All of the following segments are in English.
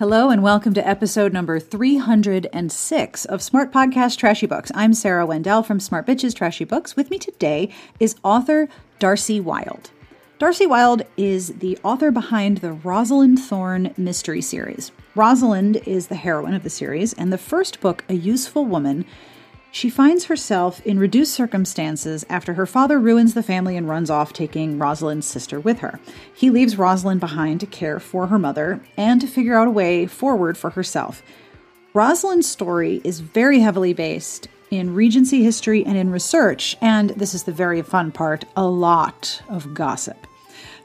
Hello and welcome to episode number 306 of Smart Podcast Trashy Books. I'm Sarah Wendell from Smart Bitches Trashy Books. With me today is author Darcie Wilde. Darcie Wilde is the author behind the Rosalind Thorne mystery series. Rosalind is the heroine of the series, and the first book, A Useful Woman, she finds herself in reduced circumstances after her father ruins the family and runs off, taking Rosalind's sister with her. He leaves Rosalind behind to care for her mother and to figure out a way forward for herself. Rosalind's story is very heavily based in Regency history and in research, and this is the very fun part a lot of gossip.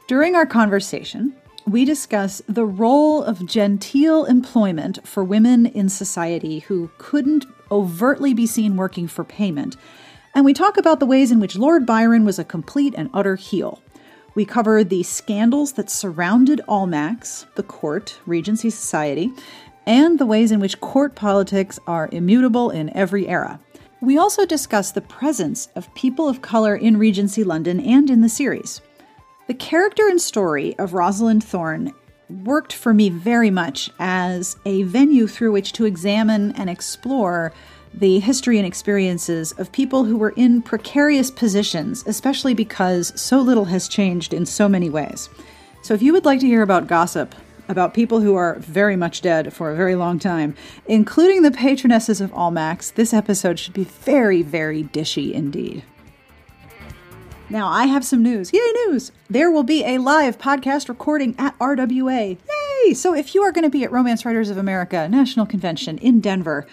During our conversation, we discuss the role of genteel employment for women in society who couldn't overtly be seen working for payment. And we talk about the ways in which Lord Byron was a complete and utter heel. We cover the scandals that surrounded Almack's, the court, Regency Society, and the ways in which court politics are immutable in every era. We also discuss the presence of people of color in Regency London and in the series. The character and story of Rosalind Thorne worked for me very much as a venue through which to examine and explore the history and experiences of people who were in precarious positions, especially because so little has changed in so many ways. So, if you would like to hear about gossip about people who are very much dead for a very long time, including the patronesses of Almack's, this episode should be very, very dishy indeed. Now, I have some news. Yay, news! There will be a live podcast recording at RWA. Yay! So, if you are going to be at Romance Writers of America National Convention in Denver,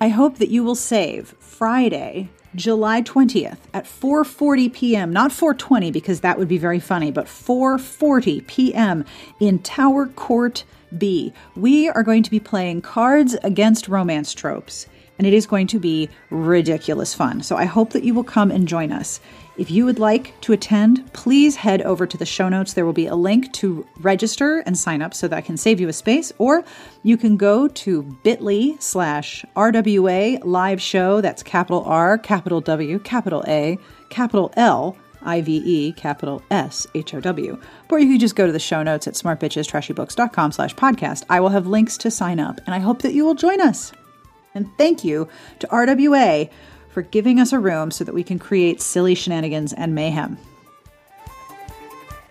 I hope that you will save Friday, July 20th at 4:40 p.m. Not 4:20 because that would be very funny, but 4:40 p.m. in Tower Court B. We are going to be playing Cards Against Romance Tropes, and it is going to be ridiculous fun. So I hope that you will come and join us. If you would like to attend, please head over to the show notes. There will be a link to register and sign up so that I can save you a space, or you can go to bit.ly slash RWA live show. That's capital R, capital W, capital A, capital L, I-V-E, capital S, H-O-W. Or you can just go to the show notes at smartbitchestrashybooks.com slash podcast. I will have links to sign up, and I hope that you will join us. And thank you to RWA for giving us a room so that we can create silly shenanigans and mayhem.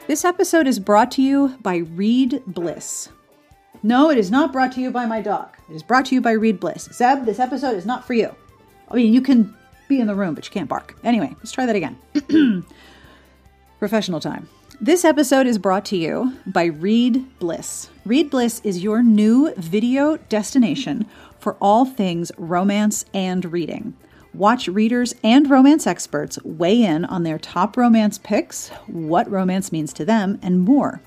This episode is brought to you by Read Bliss. No, it is not brought to you by my dog. It is brought to you by Read Bliss. Zeb, this episode is not for you. I mean, you can be in the room, but you can't bark. Anyway, let's try that again. Professional time. This episode is brought to you by Read Bliss. Read Bliss is your new video destination for all things romance and reading. Watch readers and romance experts weigh in on their top romance picks, what romance means to them, and more.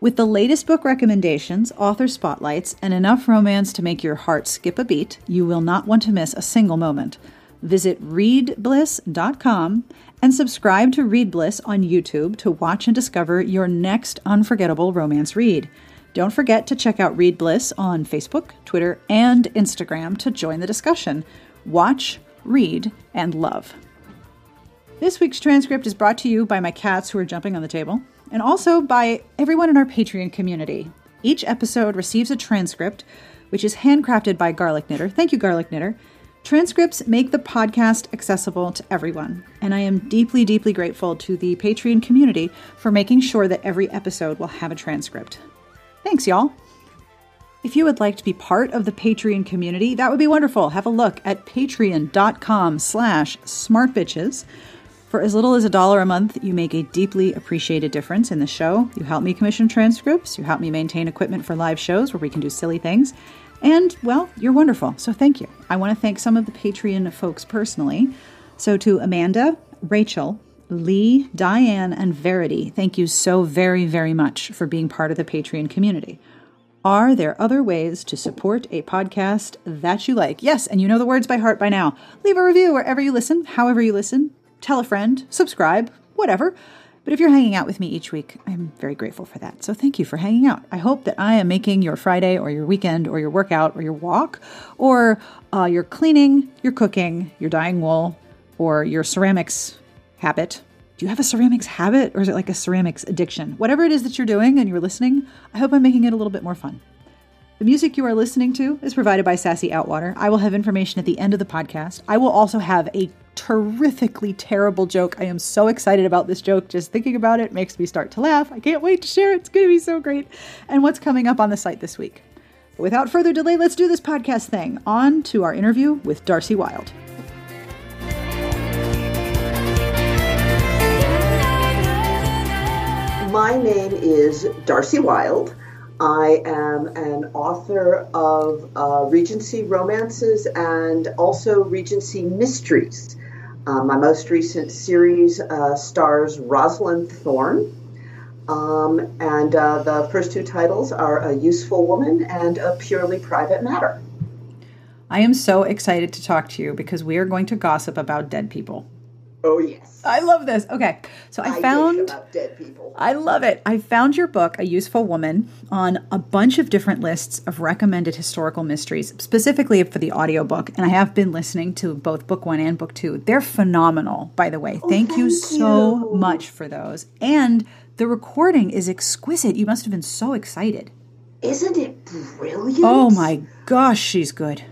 With the latest book recommendations, author spotlights, and enough romance to make your heart skip a beat, you will not want to miss a single moment. Visit readbliss.com and subscribe to Read Bliss on YouTube to watch and discover your next unforgettable romance read. Don't forget to check out Read Bliss on Facebook, Twitter, and Instagram to join the discussion. Watch, read, and love. This week's transcript is brought to you by my cats who are jumping on the table, and also by everyone in our Patreon community. Each episode receives a transcript, which is handcrafted by Garlic Knitter. Thank you, Garlic Knitter. Transcripts make the podcast accessible to everyone, and I am deeply, deeply grateful to the Patreon community for making sure that every episode will have a transcript. Thanks, y'all. If you would like to be part of the Patreon community, that would be wonderful. Have a look at patreon.com slash smartbitches. For as little as a dollar a month, you make a deeply appreciated difference in the show. You help me commission transcripts, you help me maintain equipment for live shows where we can do silly things, and, well, you're wonderful. So thank you. I want to thank some of the Patreon folks personally. So to Amanda, Rachel, Lee, Diane, and Verity, thank you so very, very much for being part of the Patreon community. Are there other ways to support a podcast that you like? Yes, and you know the words by heart by now. Leave a review wherever you listen, however you listen. Tell a friend, subscribe, whatever. But if you're hanging out with me each week, I'm very grateful for that. So thank you for hanging out. I hope that I am making your Friday or your weekend or your workout or your walk or uh, your cleaning, your cooking, your dyeing wool, or your ceramics habit do you have a ceramics habit or is it like a ceramics addiction? Whatever it is that you're doing and you're listening, I hope I'm making it a little bit more fun. The music you are listening to is provided by Sassy Outwater. I will have information at the end of the podcast. I will also have a terrifically terrible joke. I am so excited about this joke. Just thinking about it makes me start to laugh. I can't wait to share it. It's going to be so great. And what's coming up on the site this week. Without further delay, let's do this podcast thing. On to our interview with Darcie Wilde. My name is Darcie Wilde. I am an author of uh, Regency romances and also Regency mysteries. Uh, my most recent series uh, stars Rosalind Thorne. Um, and uh, the first two titles are A Useful Woman and A Purely Private Matter. I am so excited to talk to you because we are going to gossip about dead people. Oh yes. I love this. Okay. So I, I found dead people. I love it. I found your book, A Useful Woman, on a bunch of different lists of recommended historical mysteries, specifically for the audiobook. And I have been listening to both book one and book two. They're phenomenal, by the way. Oh, thank, thank you so you. much for those. And the recording is exquisite. You must have been so excited. Isn't it brilliant? Oh my gosh, she's good.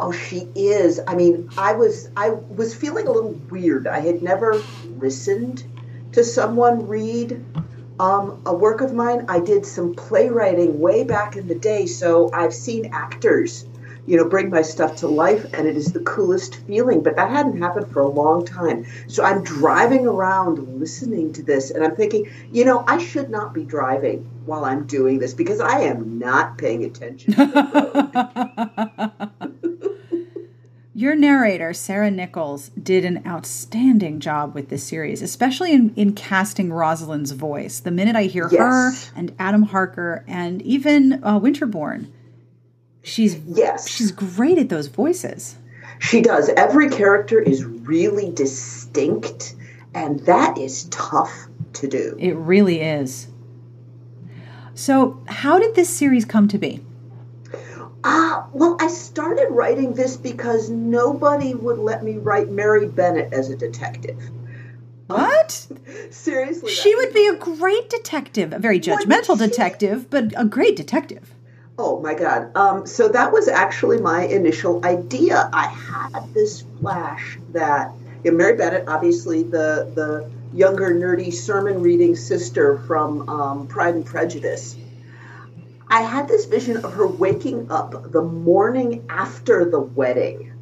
Oh, she is. I mean, I was I was feeling a little weird. I had never listened to someone read um, a work of mine. I did some playwriting way back in the day, so I've seen actors, you know, bring my stuff to life, and it is the coolest feeling. But that hadn't happened for a long time. So I'm driving around listening to this, and I'm thinking, you know, I should not be driving while I'm doing this because I am not paying attention. Your narrator, Sarah Nichols, did an outstanding job with this series, especially in, in casting Rosalind's voice. The minute I hear yes. her and Adam Harker and even uh, Winterbourne, she's yes, she's great at those voices. She does. Every character is really distinct, and that is tough to do. It really is. So, how did this series come to be? Ah, uh, well, I started writing this because nobody would let me write Mary Bennet as a detective. What? Seriously. She would be a great detective, a very judgmental detective, but a great detective. Oh my God. Um, so that was actually my initial idea. I had this flash that you know, Mary Bennet, obviously the, the younger, nerdy sermon reading sister from um, Pride and Prejudice I had this vision of her waking up the morning after the wedding.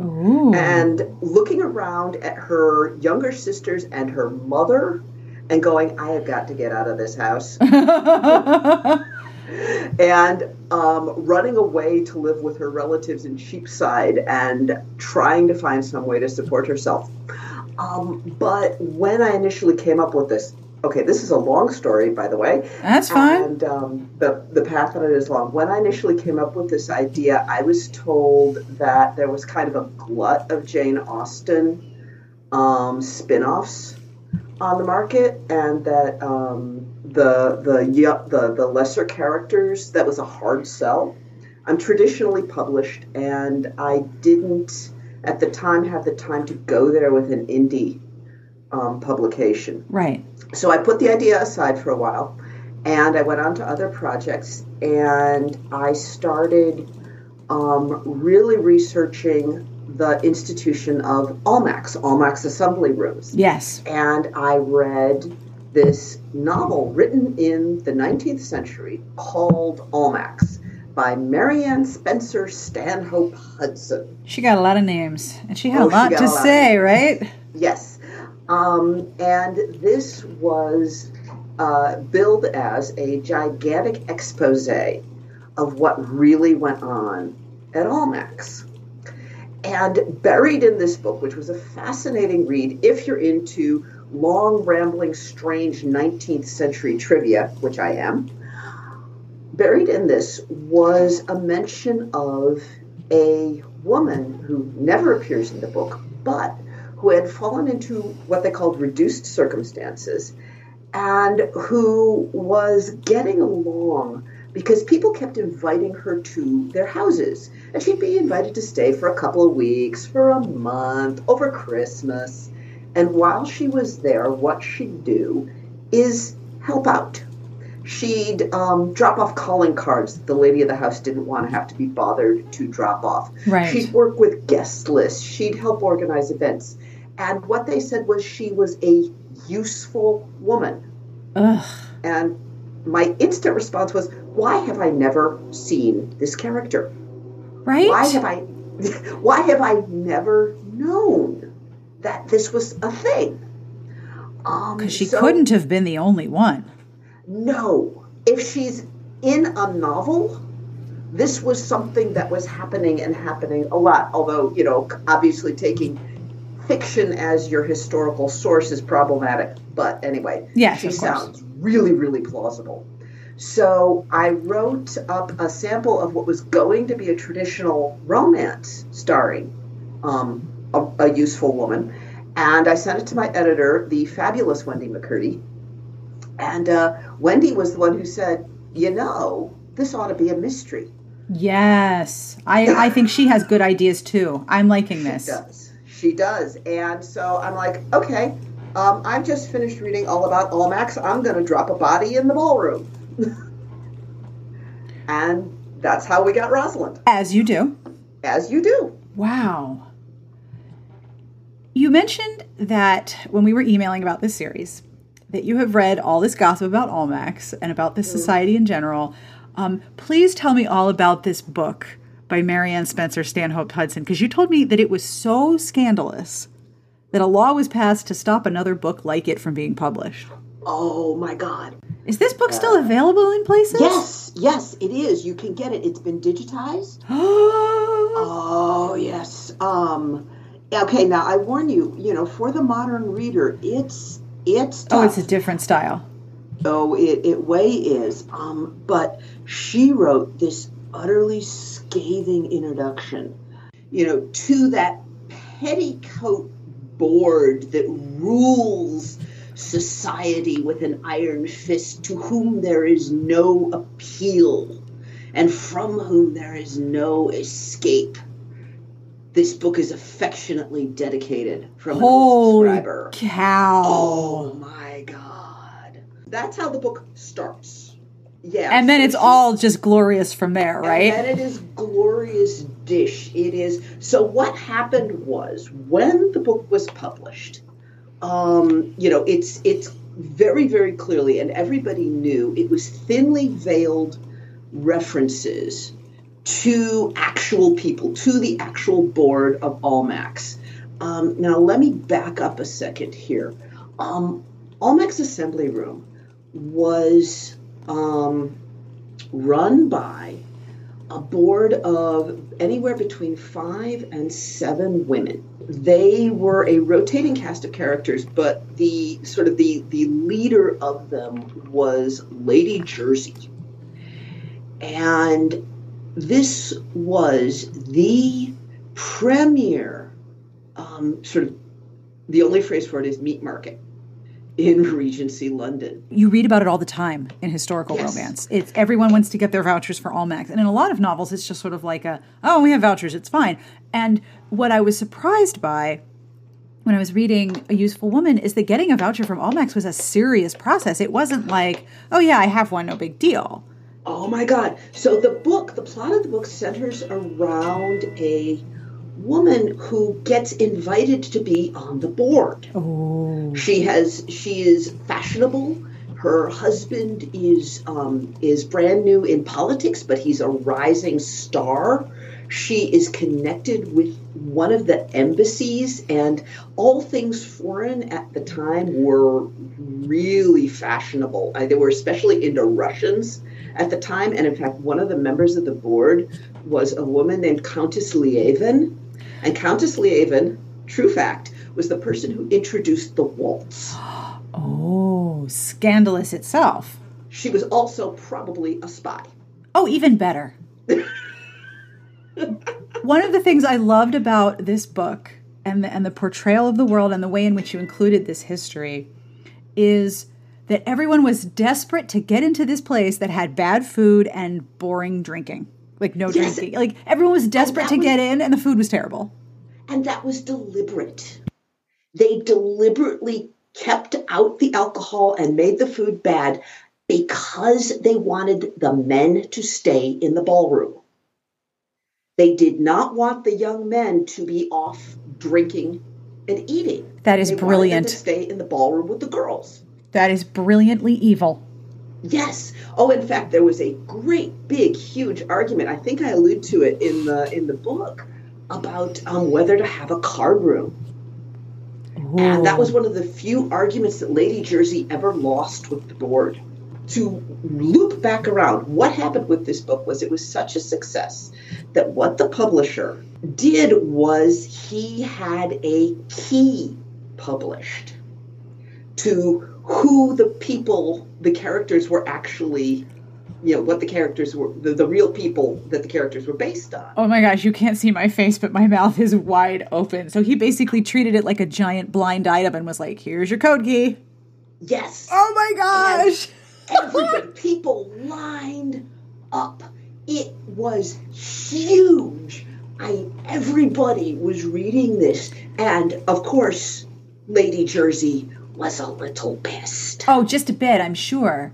Ooh. And looking around at her younger sisters and her mother and going, I have got to get out of this house. and um, running away to live with her relatives in Cheapside and trying to find some way to support herself. Um, but when I initially came up with this, okay, this is a long story, by the way. That's fine. And um, the the path on it is long. When I initially came up with this idea, I was told that there was kind of a glut of Jane Austen um, spin-offs on the market, and that um, the the the the lesser characters that was a hard sell. I'm traditionally published, and I didn't at the time have the time to go there with an indie um, publication. Right. So I put the idea aside for a while and I went on to other projects and I started um, really researching the institution of Almack's, Almack's Assembly Rooms. Yes. And I read this novel written in the 19th century called Almack's by Marianne Spencer Stanhope Hudson. She got a lot of names and she had Oh, a lot to lot. say, right? Yes. Um, and this was uh, billed as a gigantic expose of what really went on at Almack's. And buried in this book, which was a fascinating read if you're into long, rambling, strange 19th century trivia, which I am, buried in this was a mention of a woman who never appears in the book, but who had fallen into what they called reduced circumstances and who was getting along because people kept inviting her to their houses. And she'd be invited to stay for a couple of weeks, for a month, over Christmas. And while she was there, what she'd do is help out. She'd um, drop off calling cards that the lady of the house didn't want to have to be bothered to drop off. Right. She'd work with guest lists. She'd help organize events. And what they said was she was a useful woman. Ugh. And my instant response was, why have I never seen this character? Right? Why have I why have I never known that this was a thing? Um, Because she so- couldn't have been the only one. No. If she's in a novel, this was something that was happening and happening a lot. Although, you know, obviously taking fiction as your historical source is problematic. But anyway, Yes, she sounds really, really plausible. So I wrote up a sample of what was going to be a traditional romance starring um, a, a useful woman. And I sent it to my editor, the fabulous Wendy McCurdy. And uh, Wendy was the one who said, you know, this ought to be a mystery. Yes. I, I think she has good ideas too. I'm liking this. She does. She does. And so I'm like, okay, um, I've just finished reading all about Almack's. I'm going to drop a body in the ballroom. and that's how we got Rosalind, As you do. as you do. Wow. You mentioned that when we were emailing about this series, that you have read all this gossip about Almack's and about this society in general. Um, please tell me all about this book by Marianne Spencer Stanhope Hudson, because you told me that it was so scandalous that a law was passed to stop another book like it from being published. Oh my God. Is this book still available in places? Yes, yes, it is. You can get it. It's been digitized. oh, Oh yes. Um okay, now I warn you, you know, for the modern reader, it's it's tough. oh, it's a different style. Oh, it, it way is. Um, but she wrote this utterly scathing introduction, you know, to that petticoat board that rules society with an iron fist, to whom there is no appeal, and from whom there is no escape. This book is affectionately dedicated from an old Holy subscriber. cow. Oh my god. That's how the book starts. Yeah. and then it's all just glorious from there, right? And it is glorious dish. It is so what happened was when the book was published, um, you know, it's it's very, very clearly, and everybody knew it was thinly veiled references to actual people, to the actual board of Almack's. Um, now, let me back up a second here. Um, Almack's Assembly Room was um, run by a board of anywhere between five and seven women. They were a rotating cast of characters, but the sort of the the leader of them was Lady Jersey, and this was the premier um, sort of the only phrase for it is meat market in Regency London. you read about it all the time in historical Yes. romance. It's everyone wants to get their vouchers for Almack's, and in a lot of novels, it's just sort of like a oh, we have vouchers, it's fine. And what I was surprised by when I was reading A Useful Woman is that getting a voucher from Almack's was a serious process. It wasn't like oh yeah, I have one, no big deal. Oh my God. So the book, the plot of the book centers around a woman who gets invited to be on the board. Oh, She has she is fashionable. Her husband is um, is brand new in politics, but he's a rising star. She is connected with one of the embassies, and all things foreign at the time were really fashionable. They were especially into Russians at the time, and in fact, one of the members of the board was a woman named Countess Lieven, and Countess Lieven, true fact, was the person who introduced the waltz. oh, scandalous itself. She was also probably a spy. Oh, even better. One of the things I loved about this book and the, and the portrayal of the world and the way in which you included this history is that everyone was desperate to get into this place that had bad food and boring drinking. Like no Yes. drinking. Like everyone was desperate to was- get in and the food was terrible. And that was deliberate. They deliberately kept out the alcohol and made the food bad because they wanted the men to stay in the ballroom. They did not want the young men to be off drinking and eating. That is they brilliant. to stay in the ballroom with the girls. That is brilliantly evil. Yes. Oh, in fact, there was a great, big, huge argument. I think I allude to it in the in the book about um, whether to have a card room. Ooh. And that was one of the few arguments that Lady Jersey ever lost with the board. To loop back around, what happened with this book was it was such a success that what the publisher did was he had a key published to who the people, the characters were actually, you know, what the characters were, the, the real people that the characters were based on. Oh my gosh, you can't see my face, but my mouth is wide open. So he basically treated it like a giant blind item and was like, here's your code key. Yes. Oh my gosh. everybody, people lined up. It was huge. I everybody was reading this, and of course, Lady Jersey was a little pissed. Oh, just a bit, I'm sure.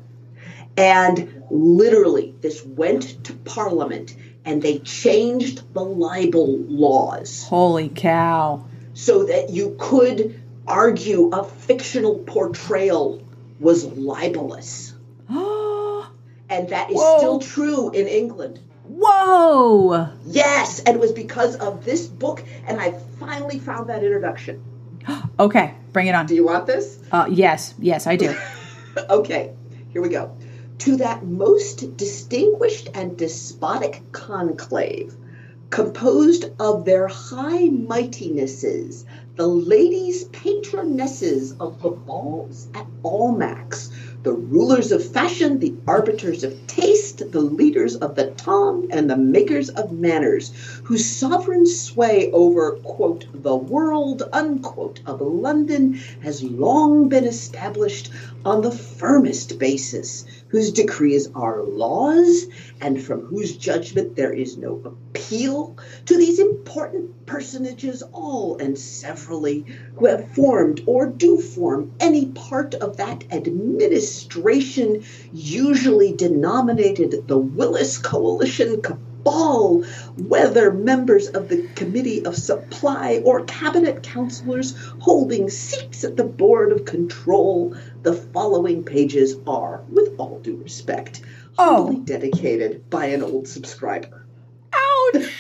And literally, this went to Parliament and they changed the libel laws. Holy cow. So that you could argue a fictional portrayal was libelous. and that is Whoa. still true in England. Whoa! Yes, and it was because of this book, and I finally found that introduction. okay, bring it on. Do you want this? Uh, yes, yes, I do. okay, here we go. To that most distinguished and despotic conclave, composed of their high mightinesses, the ladies patronesses of the balls at Almack's, the rulers of fashion, the arbiters of taste, the leaders of the tongue, and the makers of manners, whose sovereign sway over, quote, the world, unquote, of London has long been established on the firmest basis, whose decrees are laws, and from whose judgment there is no appeal, to these important personages, all and severally, who have formed or do form any part of that administration usually denominated the Willis Coalition cabal, whether members of the Committee of Supply or cabinet councilors holding seats at the Board of Control, the following pages are, with all due respect, oh. dedicated by an old subscriber. Ouch!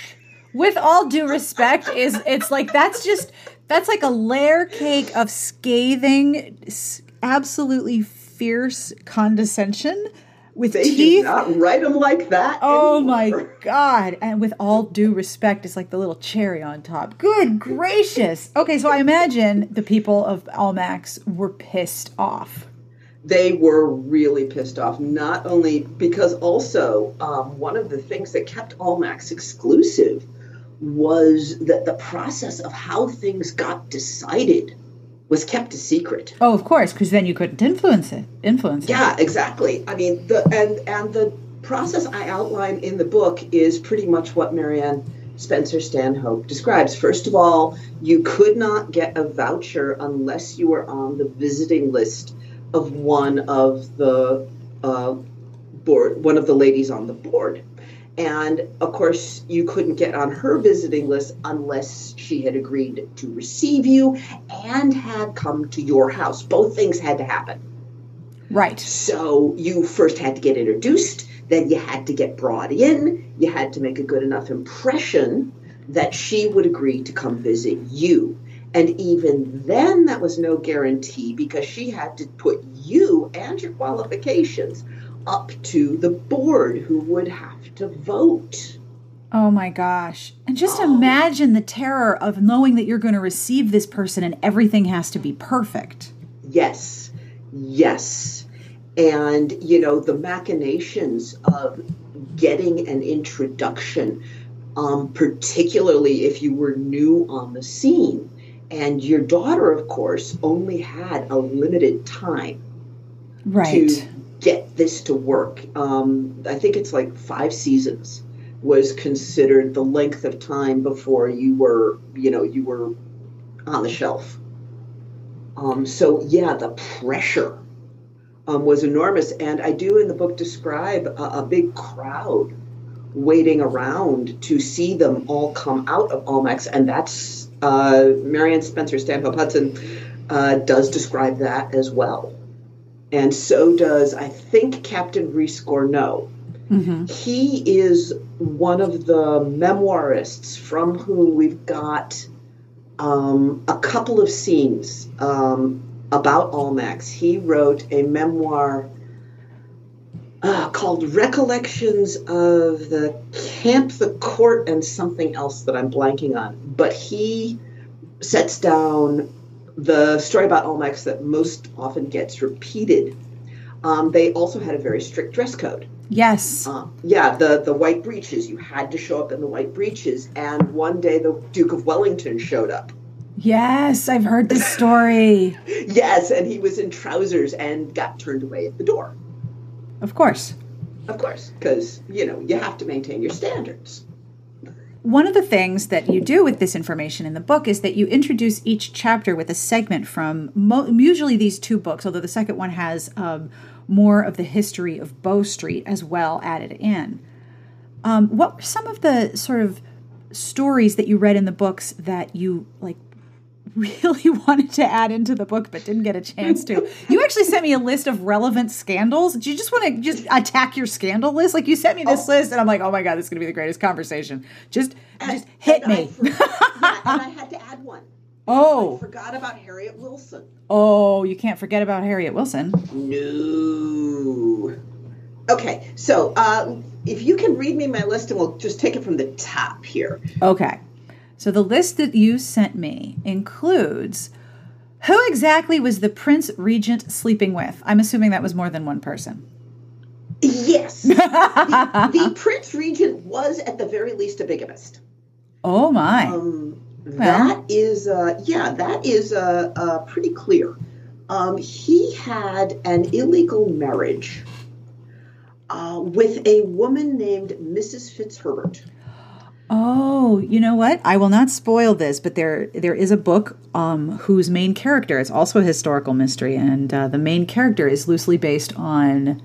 with all due respect, is it's like that's just that's like a layer cake of scathing, absolutely fierce condescension with they teeth. not write them like that. Oh anymore. my god! And with all due respect, it's like the little cherry on top. Good gracious! Okay, so I imagine the people of Almack's were pissed off. They were really pissed off. Not only because also um, one of the things that kept Almack's exclusive was that the process of how things got decided was kept a secret. Oh, of course, because then you couldn't influence it. Influence it. yeah, it. exactly. I mean, the and and the process I outline in the book is pretty much what Marianne Spencer Stanhope describes. First of all, you could not get a voucher unless you were on the visiting list of one of the uh, board, one of the ladies on the board. And of course, you couldn't get on her visiting list unless she had agreed to receive you and had come to your house. Both things had to happen. Right. So you first had to get introduced, then you had to get brought in, you had to make a good enough impression that she would agree to come visit you. And even then, that was no guarantee because she had to put you and your qualifications up to the board who would have to vote. Oh my gosh. And just oh. imagine the terror of knowing that you're going to receive this person and everything has to be perfect. Yes. Yes. And, you know, the machinations of getting an introduction, um, particularly if you were new on the scene. And your daughter, of course, only had a limited time right. to get this to work. Um, I think it's like five seasons was considered the length of time before you were, you know, you were on the shelf. Um, so yeah, the pressure um, was enormous. And I do in the book describe a, a big crowd waiting around to see them all come out of Almack's, and that's uh, Marianne Spencer Stanhope Hudson uh, does describe that as well. And so does, I think, Captain Rees Gronow. Mm-hmm. He is one of the memoirists from whom we've got um, a couple of scenes um, about Almack's. He wrote a memoir uh, called Recollections of the Camp, the Court, and something else that I'm blanking on. But he sets down the story about Almack's that most often gets repeated. Um, they also had a very strict dress code. Yes. Uh, yeah, the, the white breeches. You had to show up in the white breeches. And one day the Duke of Wellington showed up. Yes, I've heard this story. yes, and he was in trousers and got turned away at the door. Of course. Of course, because, you know, you have to maintain your standards. One of the things that you do with this information in the book is that you introduce each chapter with a segment from mo- usually these two books, although the second one has um, more of the history of Bow Street as well added in. Um, what were some of the sort of stories that you read in the books that you like really wanted to add into the book but didn't get a chance to. You actually sent me a list of relevant scandals. Do you just want to just attack your scandal list? Like you sent me this oh. list and I'm like, "Oh my god, this is going to be the greatest conversation." Just and, just hit me. I, yeah, and I had to add one. Oh. I forgot about Harriet Wilson. Oh, you can't forget about Harriet Wilson. No. Okay, so uh, if you can read me my list, and we'll just take it from the top here. Okay. So the list that you sent me includes who exactly was the Prince Regent sleeping with? I'm assuming that was more than one person. Yes. the, the, Prince Regent was at the very least a bigamist. Oh my. Um, that is, uh, yeah, that is uh, uh, pretty clear. Um, he had an illegal marriage uh, with a woman named Mrs. Fitzherbert. Oh, you know what? I will not spoil this, but there there is a book um, whose main character is also a historical mystery, and uh, the main character is loosely based on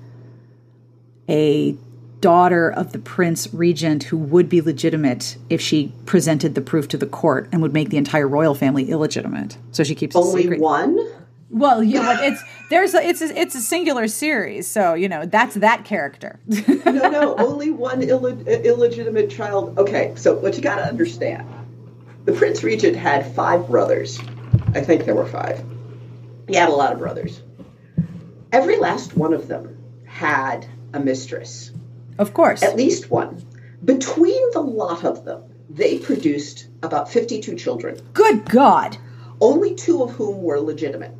a daughter of the prince regent who would be legitimate if she presented the proof to the court and would make the entire royal family illegitimate. So she keeps only secret. one. Well, yeah, like it's there's a, it's a, it's a singular series, so you know that's that character. no, no, only one Ill- illegitimate child. Okay, so what you got to understand, the Prince Regent had five brothers. I think there were five. He had a lot of brothers. Every last one of them had a mistress. Of course, at least one. Between the lot of them, they produced about fifty-two children. Good God! Only two of whom were legitimate.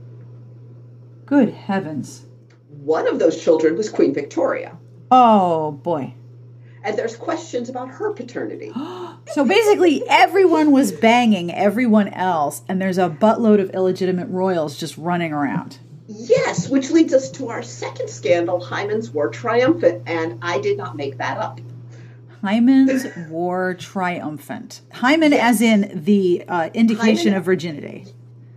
Good heavens. One of those children was Queen Victoria. Oh, boy. And there's questions about her paternity. so basically, everyone was banging everyone else, and there's a buttload of illegitimate royals just running around. Yes, which leads us to our second scandal Hymen's War Triumphant, and I did not make that up. Hymen's War Triumphant. Hymen, yes. as in the uh, indication Hymen, of virginity.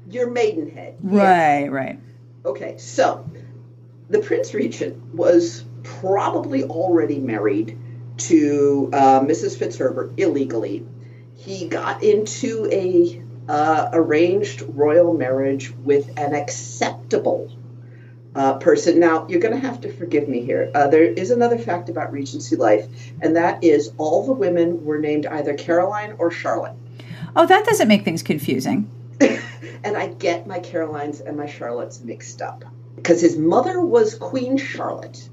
Your maidenhead. Right, yes. right. Okay, so the Prince Regent was probably already married to uh, Mrs. Fitzherbert illegally. He got into a uh, arranged royal marriage with an acceptable uh, person. Now, you're going to have to forgive me here. Uh, there is another fact about Regency life, and that is all the women were named either Caroline or Charlotte. Oh, that doesn't make things confusing. And I get my Carolines and my Charlottes mixed up because his mother was Queen Charlotte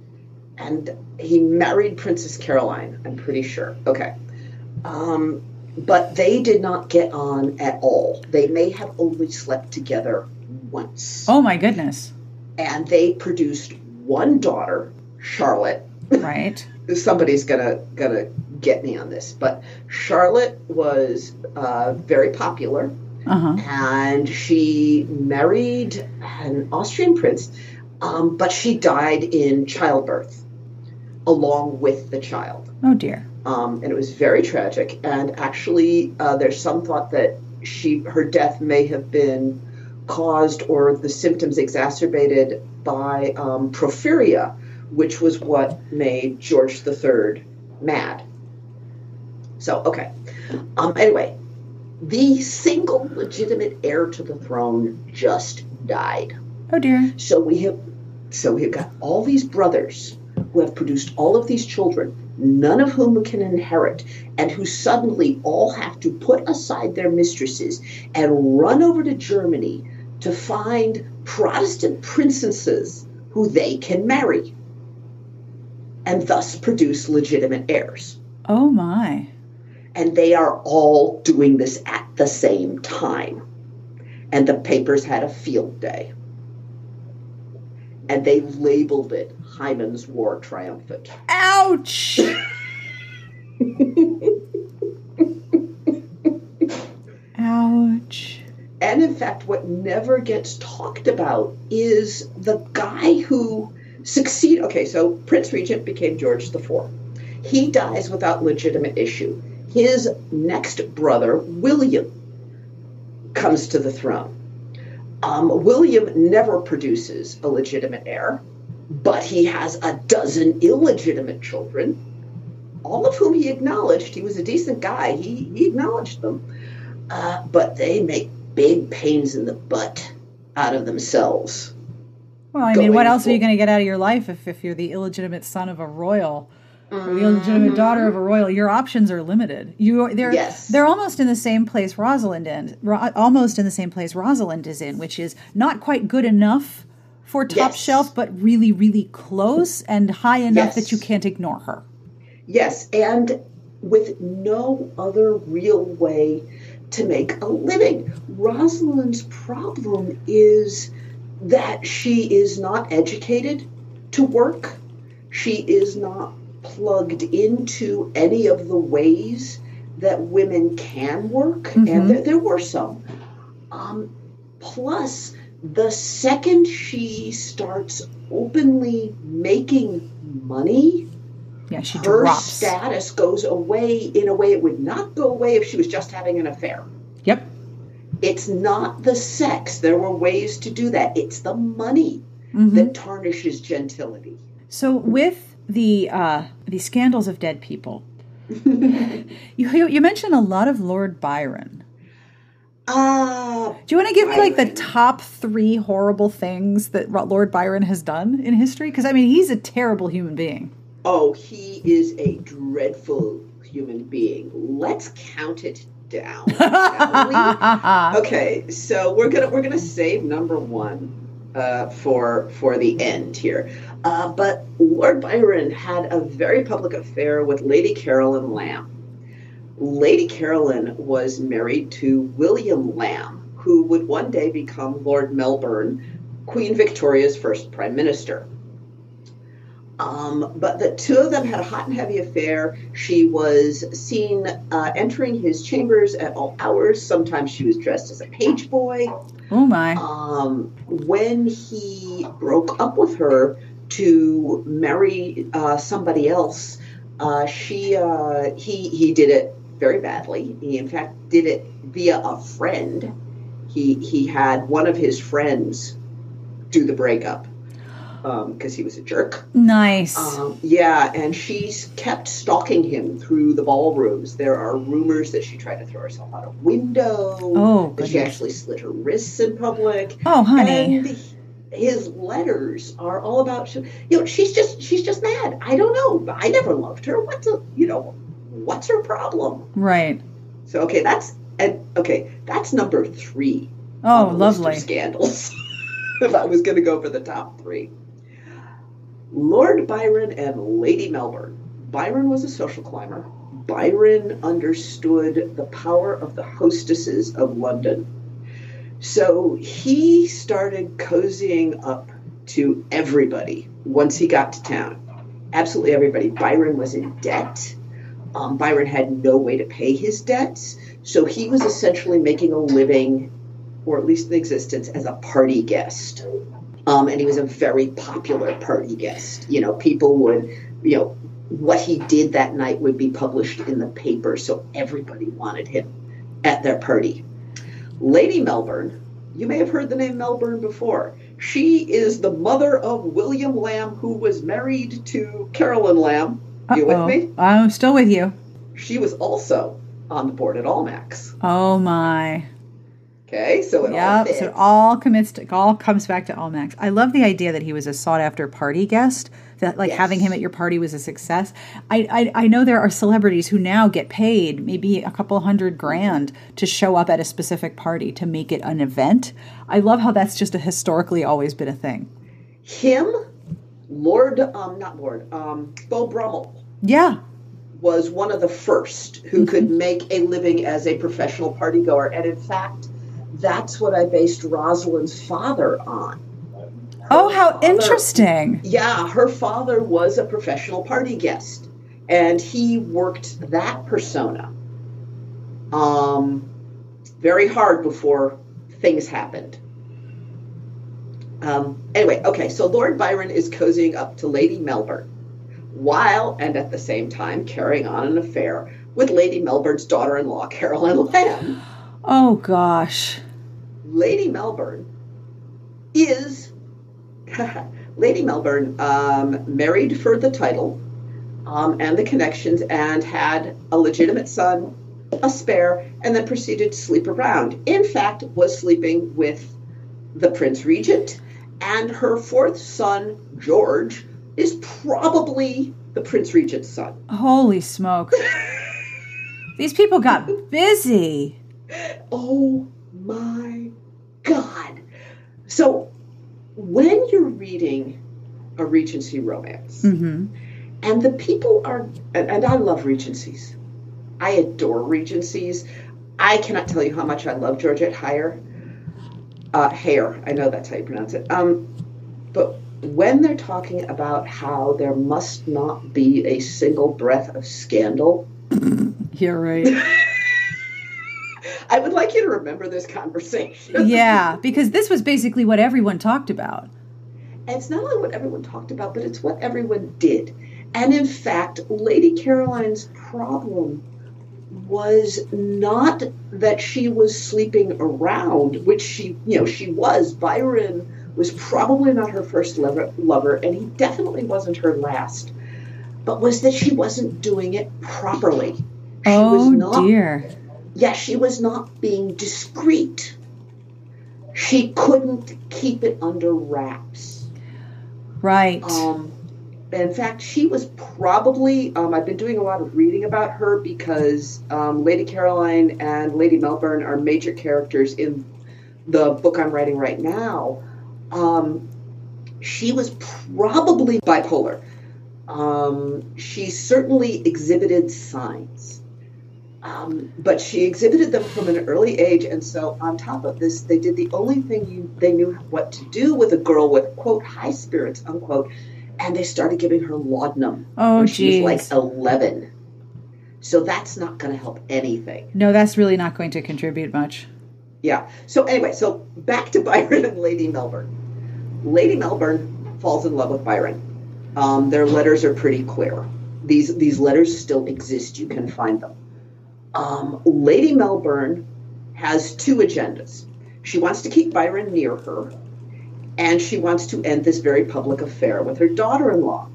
and he married Princess Caroline, I'm pretty sure. Okay. Um, but they did not get on at all. They may have only slept together once. Oh my goodness. And they produced one daughter, Charlotte. Right. Somebody's gonna gonna get me on this, but Charlotte was uh, very popular uh-huh. and she married an Austrian prince, um, but she died in childbirth along with the child. Oh dear. Um, and it was very tragic. And actually, uh, there's some thought that she her death may have been caused or the symptoms exacerbated by um, porphyria, which was what made George III mad. So, okay. Um, anyway, the single legitimate heir to the throne just died. Oh dear. So we have so we've got all these brothers who have produced all of these children, none of whom can inherit, and who suddenly all have to put aside their mistresses and run over to Germany to find Protestant princesses who they can marry and thus produce legitimate heirs. Oh my. And they are all doing this at the same time. And the papers had a field day. And they labeled it Hymen's War Triumphant. Ouch! Ouch. And in fact, what never gets talked about is the guy who succeed. Okay, so Prince Regent became George IV. He dies without legitimate issue. His next brother, William, comes to the throne. Um, William never produces a legitimate heir, but he has a dozen illegitimate children, all of whom he acknowledged. He was a decent guy, he, he acknowledged them. Uh, but they make big pains in the butt out of themselves. Well, I mean, what else are you going to get out of your life if, if you're the illegitimate son of a royal? Or the illegitimate daughter of a royal, your options are limited. You they're Yes. they're almost in the same place Rosalind in, Ro- almost in the same place Rosalind is in, which is not quite good enough for top Yes. shelf, but really, really close and high enough Yes. that you can't ignore her. Yes, and with no other real way to make a living. Rosalind's problem is that she is not educated to work. She is not plugged into any of the ways that women can work, and there, there were some. Um, plus, the second she starts openly making money, Yeah, she her drops. status goes away in a way it would not go away if she was just having an affair. Yep. It's not the sex. There were ways to do that. It's the money Mm-hmm. that tarnishes gentility. So with the uh, the scandals of dead people, you you mentioned a lot of Lord Byron. Ah, Do you want to give me like the top three horrible things that Lord Byron has done in history? Because I mean, he's a terrible human being. oh, he is a dreadful human being. Let's count it down. okay, so we're gonna we're gonna save number one uh, for for the end here. Uh, but Lord Byron had a very public affair with Lady Carolyn Lamb. Lady Carolyn was married to William Lamb, who would one day become Lord Melbourne, Queen Victoria's first prime minister. Um, but the two of them had a hot and heavy affair. She was seen uh, entering his chambers at all hours. Sometimes she was dressed as a page boy. Oh my! Um, when he broke up with her to marry uh, somebody else, uh, she uh, he he did it very badly. He in fact did it via a friend. He he had one of his friends do the breakup because he was a jerk. Nice. Um, yeah, and she's kept stalking him through the ballrooms. There are rumors that she tried to throw herself out a window. Oh, that she actually slit her wrists in public. oh, honey. And his letters are all about you know she's just she's just mad. I don't know. I never loved her. What's a you know what's her problem? right. So okay, that's and okay, that's number three oh lovely. scandals. if I was going to go for the top three. Lord Byron and Lady Melbourne. Byron was a social climber. Byron understood the power of the hostesses of London. So he started cozying up to everybody once he got to town. Absolutely everybody. Byron was in debt. Um, Byron had no way to pay his debts. So he was essentially making a living, or at least in existence, as a party guest. Um, and he was a very popular party guest. You know, people would, you know, what he did that night would be published in the paper, so everybody wanted him at their party. Lady Melbourne you may have heard the name Melbourne before. She is the mother of William Lamb, who was married to Carolyn Lamb. You Uh-oh. with me? I'm still with you. She was also on the board at Almack's. Oh my. Okay, so it all Yep. fits. So it all commits to, all comes back to Almack's. I love the idea that he was a sought after party guest. That like Yes. having him at your party was a success. I, I I know there are celebrities who now get paid maybe a couple hundred grand to show up at a specific party to make it an event. I love how that's just a historically always been a thing. Him, Lord, um, not Lord, um, Beau Brummel Yeah. was one of the first who could make a living as a professional party goer. And in fact, that's what I based Rosalind's father on. Oh, how father- interesting. Yeah, her father was a professional party guest, and he worked that persona um, very hard before things happened. Um, anyway, okay, so Lord Byron is cozying up to Lady Melbourne while and at the same time carrying on an affair with Lady Melbourne's daughter in law, Caroline Lamb. Oh gosh. Lady Melbourne is Lady Melbourne um, married for the title um, and the connections and had a legitimate son, a spare, and then proceeded to sleep around. In fact, was sleeping with the Prince Regent, and her fourth son, George, is probably the Prince Regent's son. Holy smoke. These people got busy. Oh my God. So when you're reading a Regency romance, hmm and the people are, and, and I love Regencies, I adore Regencies. I cannot tell you how much I love Georgette Heyer. Uh, Hare, I know that's how you pronounce it. Um, but when they're talking about how there must not be a single breath of scandal, You're right. I would like you to remember this conversation. yeah, because this was basically what everyone talked about. And it's not only what everyone talked about, but it's what everyone did. And in fact, Lady Caroline's problem was not that she was sleeping around, which she, you know, she was. Byron was probably not her first lover, lover and he definitely wasn't her last. But was that she wasn't doing it properly. She Oh was not dear. Yeah, she was not being discreet. She couldn't keep it under wraps. Right. Um, in fact, she was probably. Um, I've been doing a lot of reading about her because um, Lady Caroline and Lady Melbourne are major characters in the book I'm writing right now. Um, she was probably bipolar. Um, she certainly exhibited signs. Um, but she exhibited them from an early age, and so on top of this, they did the only thing you, they knew what to do with a girl with quote high spirits unquote, and they started giving her laudanum oh when she was like eleven. So that's not going to help anything. no, that's really not going to contribute much. Yeah. So anyway, so back to Byron and Lady Melbourne. Lady Melbourne falls in love with Byron. Um, their letters are pretty clear. These these letters still exist. You can find them. Um, Lady Melbourne has two agendas. She wants to keep Byron near her, and she wants to end this very public affair with her daughter-in-law.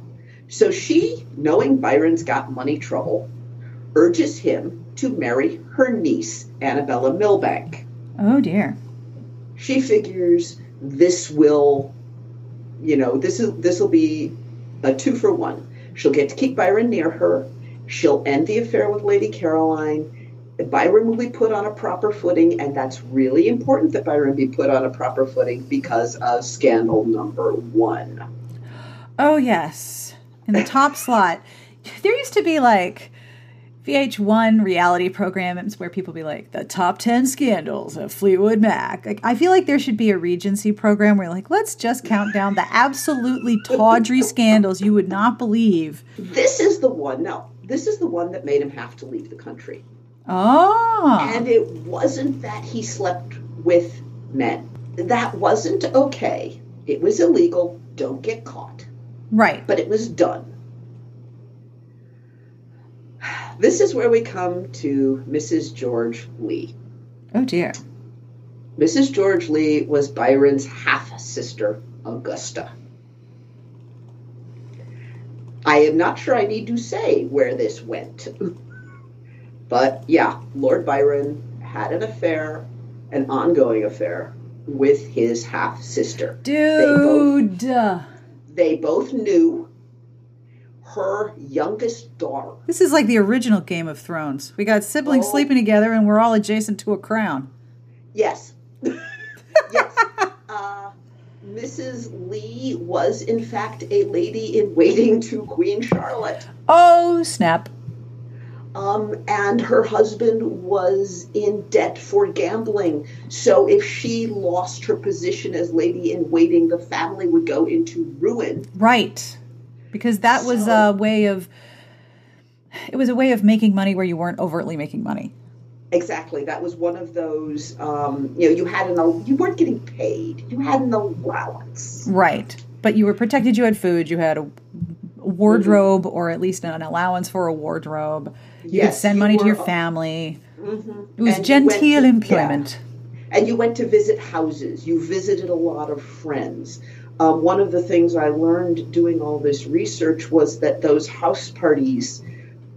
So she, knowing Byron's got money trouble, urges him to marry her niece, Annabella Milbank Oh dear. she figures this will you know this is this will be a two for one she'll get to keep byron near her she'll end the affair with lady caroline byron will be put on a proper footing and that's really important that byron be put on a proper footing because of scandal number one Oh yes. In the top slot. There used to be like VH1 reality programs where people be like the top 10 scandals of Fleetwood Mac. Like I feel like there should be a Regency program where like let's just count down the absolutely tawdry scandals you would not believe. this is the one no this is the one that made him have to leave the country Oh. And it wasn't that he slept with men. That wasn't okay. It was illegal. Don't get caught. right. But it was done. This is where we come to Mrs. George Leigh. Oh dear. Mrs. George Leigh was Byron's half sister, Augusta. I am not sure I need to say where this went. but yeah, Lord Byron had an affair, an ongoing affair, with his half sister. Dude. They both, they both knew her youngest daughter. This is like the original Game of Thrones. We got siblings Oh. sleeping together and we're all adjacent to a crown. Yes. yes. Mrs. Leigh was, in fact, a lady in waiting to Queen Charlotte. Oh, snap. Um, and her husband was in debt for gambling. So if she lost her position as lady in waiting, the family would go into ruin. Right. Because that was So- a way of it was a way of making money where you weren't overtly making money. Exactly. That was one of those. Um, you know, you had an you weren't getting paid. You had an allowance. Right. But you were protected, you had food, you had a wardrobe or at least an allowance for a wardrobe. You could Yes, send you money to your family. It was And genteel to- employment. and you went to visit houses. You visited a lot of friends. Um, one of the things I learned doing all this research was that those house parties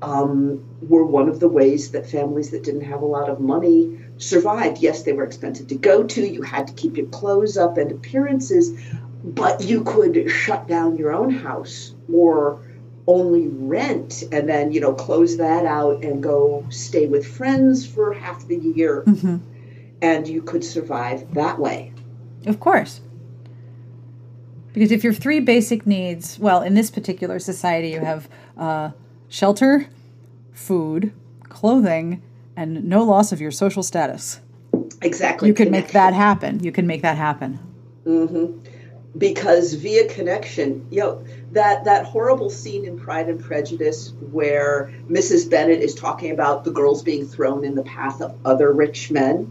um, were one of the ways that families that didn't have a lot of money survived. Yes, they were expensive to go to. You had to keep your clothes up and appearances, but you could shut down your own house or only rent and then you know close that out and go stay with friends for half the year hmm and you could survive that way. Of course. Because if your three basic needs, well, in this particular society, you have uh, shelter, food, clothing, and no loss of your social status. Exactly. You can make that happen. You can make that happen. hmm Because via connection, you know, that, that horrible scene in Pride and Prejudice where Mrs. Bennet is talking about the girls being thrown in the path of other rich men.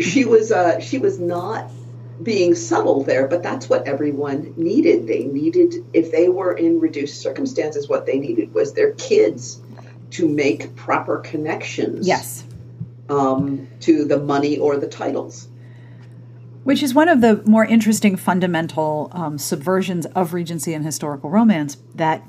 She was uh, she was not being subtle there, but that's what everyone needed. They needed, if they were in reduced circumstances, what they needed was their kids to make proper connections. Yes. um, to the money or the titles. Which is one of the more interesting fundamental um, subversions of Regency and historical romance that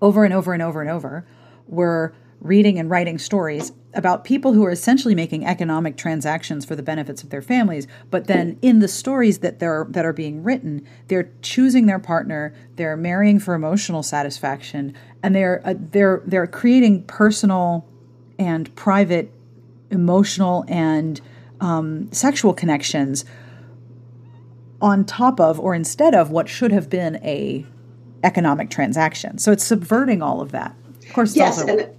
over and over and over and over we're reading and writing stories about people who are essentially making economic transactions for the benefits of their families but then in the stories that they're that are being written they're choosing their partner they're marrying for emotional satisfaction and they're uh, they're they're creating personal and private emotional and um, sexual connections on top of or instead of what should have been a economic transaction. So it's subverting all of that. Of course, Yes, also and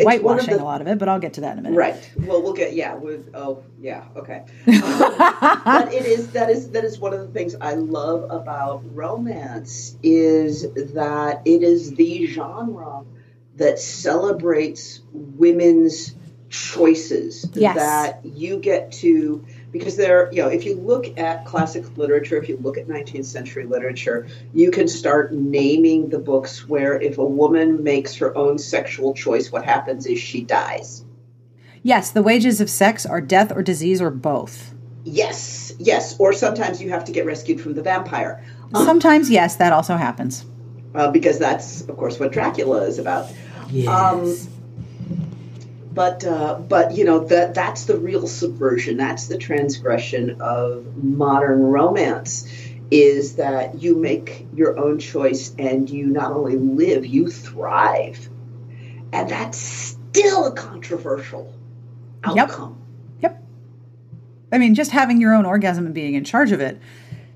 it's whitewashing the- a lot of it, but I'll get to that in a minute. Right. Well, we'll get yeah. With oh yeah. Okay. Um, but it is that is that is one of the things I love about romance is that it is the genre that celebrates women's choices. Yes. That you get to because there you know if you look at classic literature if you look at 19th century literature you can start naming the books where if a woman makes her own sexual choice what happens is she dies Yes, the wages of sex are death or disease or both. Yes, yes. Or sometimes you have to get rescued from the vampire, Sometimes, yes, that also happens. uh, because that's, of course, what Dracula is about. Um, but uh, but you know that that's the real subversion. That's the transgression of modern romance. Is that you make your own choice and you not only live, you thrive, and that's still a controversial Yep. outcome. Yep. I mean, just having your own orgasm and being in charge of it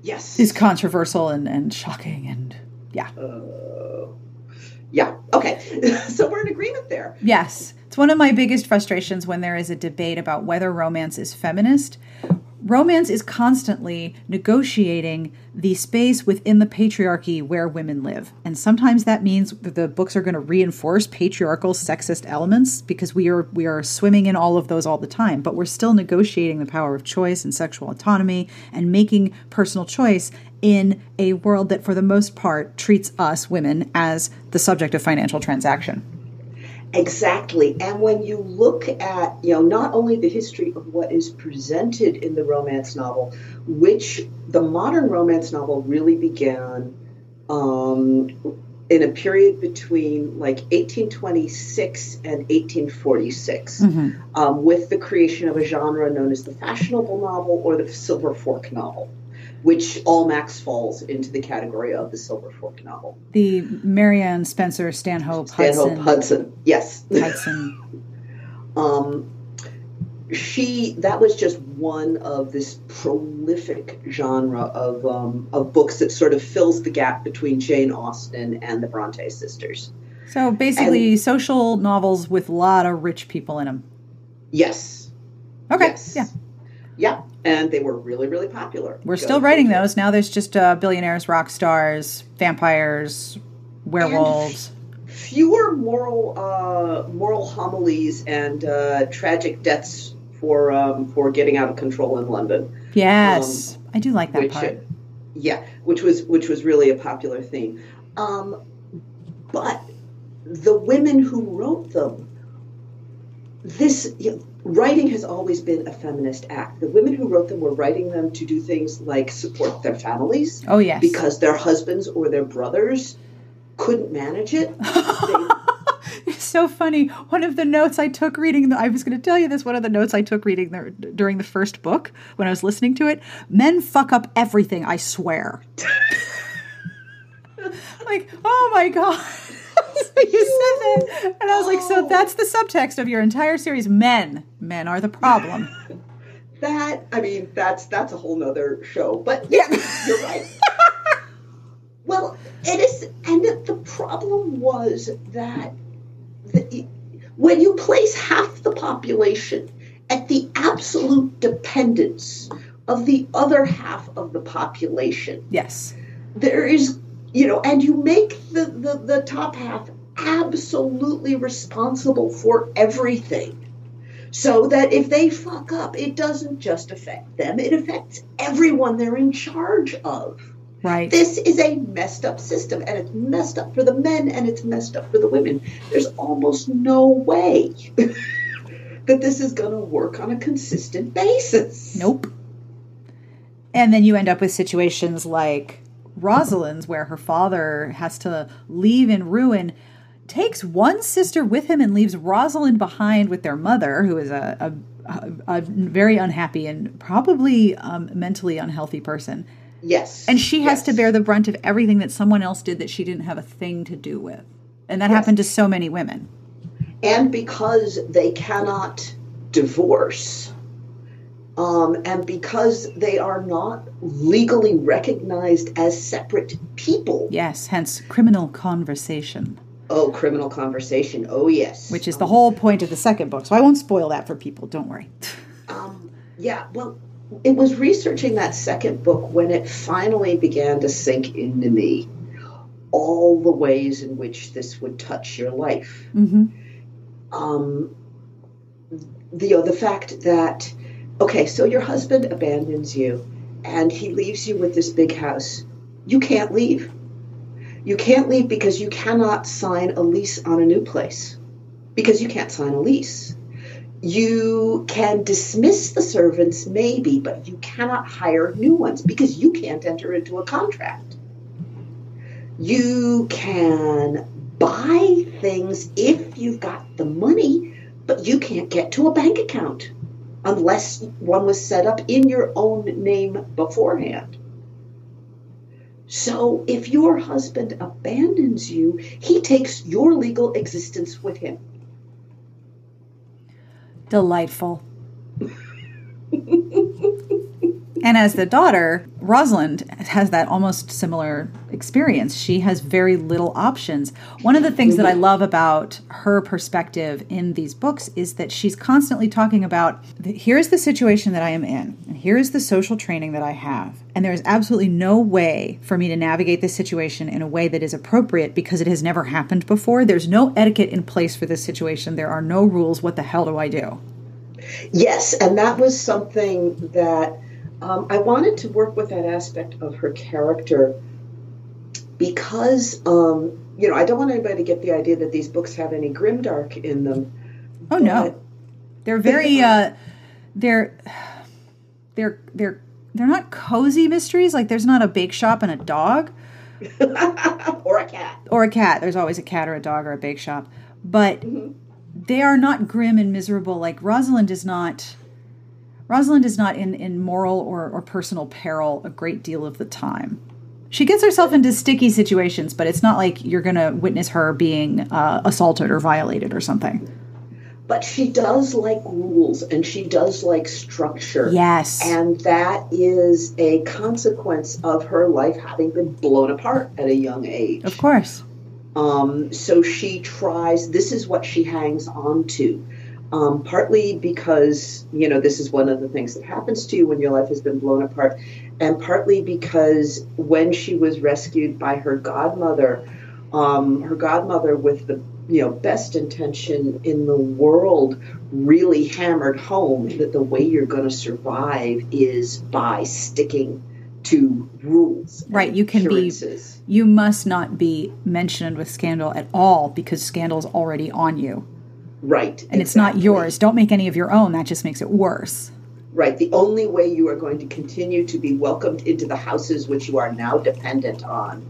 Yes, is controversial and, and shocking and yeah. Uh, yeah. Okay. so we're in agreement there. Yes. It's one of my biggest frustrations when there is a debate about whether romance is feminist. Romance is constantly negotiating the space within the patriarchy where women live. And sometimes that means the books are going to reinforce patriarchal sexist elements because we are we are swimming in all of those all the time, but we're still negotiating the power of choice and sexual autonomy and making personal choice in a world that for the most part treats us women as the subject of financial transaction. Exactly. And when you look at, you know, not only the history of what is presented in the romance novel, which the modern romance novel really began um, in a period between like 1826 and 1846 mm-hmm. um, with the creation of a genre known as the fashionable novel or the silver fork novel which Almack's falls into the category of the Silver Fork novel. The Marianne Spencer Stanhope Hudson. Stanhope Hudson, yes. Hudson. um, she that was just one of this prolific genre of um, of books that sort of fills the gap between Jane Austen and the Bronte sisters. So basically, and, social novels with a lot of rich people in them. Yes. Okay. Yes. Yeah. Yeah, and they were really, really popular. We're still writing those. Now there's just uh, billionaires, rock stars, vampires, werewolves. F- fewer moral uh, moral homilies and uh, tragic deaths for um, for getting out of control in London. Yes, um, I do like that which, part. yeah, which was which was really a popular theme. Um, but the women who wrote them, this. You know, writing has always been a feminist act. The women who wrote them were writing them to do things like support their families. Oh, yes. Because their husbands or their brothers couldn't manage it. it's so funny. One of the notes I took reading, the, I was going to tell you this, one of the notes I took reading the, during the first book when I was listening to it men fuck up everything, I swear. like, oh my God. you said that. And I was like, so that's the subtext of your entire series. Men. Men are the problem. that I mean, that's that's a whole nother show. But yeah, you're right. well, it is and the problem was that the, when you place half the population at the absolute dependence of the other half of the population. Yes. There is you know, and you make the, the, the top half absolutely responsible for everything. So that if they fuck up, it doesn't just affect them, it affects everyone they're in charge of. Right. This is a messed up system, and it's messed up for the men and it's messed up for the women. There's almost no way that this is going to work on a consistent basis. Nope. And then you end up with situations like Rosalind's, where her father has to leave in ruin, takes one sister with him and leaves Rosalind behind with their mother, who is a, a, a very unhappy and probably um, mentally unhealthy person. Yes. And she has yes. to bear the brunt of everything that someone else did that she didn't have a thing to do with. And that yes. happened to so many women. And because they cannot divorce, um, and because they are not legally recognized as separate people. Yes, hence criminal conversation. Oh, criminal conversation. Oh, yes. Which is um, the whole point of the second book. So I won't spoil that for people. Don't worry. um, yeah, well, it was researching that second book when it finally began to sink into me all the ways in which this would touch your life. Mm-hmm. Um, the, the fact that okay, so your husband abandons you and he leaves you with this big house. You can't leave. You can't leave because you cannot sign a lease on a new place because you can't sign a lease. You can dismiss the servants, maybe, but you cannot hire new ones because you can't enter into a contract. You can buy things if you've got the money, but you can't get to a bank account unless one was set up in your own name beforehand. So if your husband abandons you, he takes your legal existence with him. Delightful. And as the daughter, Rosalind has that almost similar experience. She has very little options. One of the things that I love about her perspective in these books is that she's constantly talking about here's the situation that I am in, and here is the social training that I have. And there is absolutely no way for me to navigate this situation in a way that is appropriate because it has never happened before. There's no etiquette in place for this situation. There are no rules. What the hell do I do? Yes, and that was something that um, I wanted to work with that aspect of her character because um, you know I don't want anybody to get the idea that these books have any grimdark in them. Oh no, they're very uh, they're they're they're they're not cozy mysteries. Like there's not a bake shop and a dog. or a cat. Or a cat. There's always a cat or a dog or a bake shop. But mm-hmm. they are not grim and miserable. Like Rosalind is not Rosalind is not in, in moral or, or personal peril a great deal of the time. She gets herself into sticky situations, but it's not like you're going to witness her being uh, assaulted or violated or something. But she does like rules and she does like structure. Yes. And that is a consequence of her life having been blown apart at a young age. Of course. Um, so she tries, this is what she hangs on to um, partly because you know this is one of the things that happens to you when your life has been blown apart, and partly because when she was rescued by her godmother, um, her godmother with the you know best intention in the world really hammered home that the way you're going to survive is by sticking to rules right you can be you must not be mentioned with scandal at all because scandal is already on you Right. And exactly. it's not yours. Don't make any of your own. That just makes it worse. Right. The only way you are going to continue to be welcomed into the houses which you are now dependent on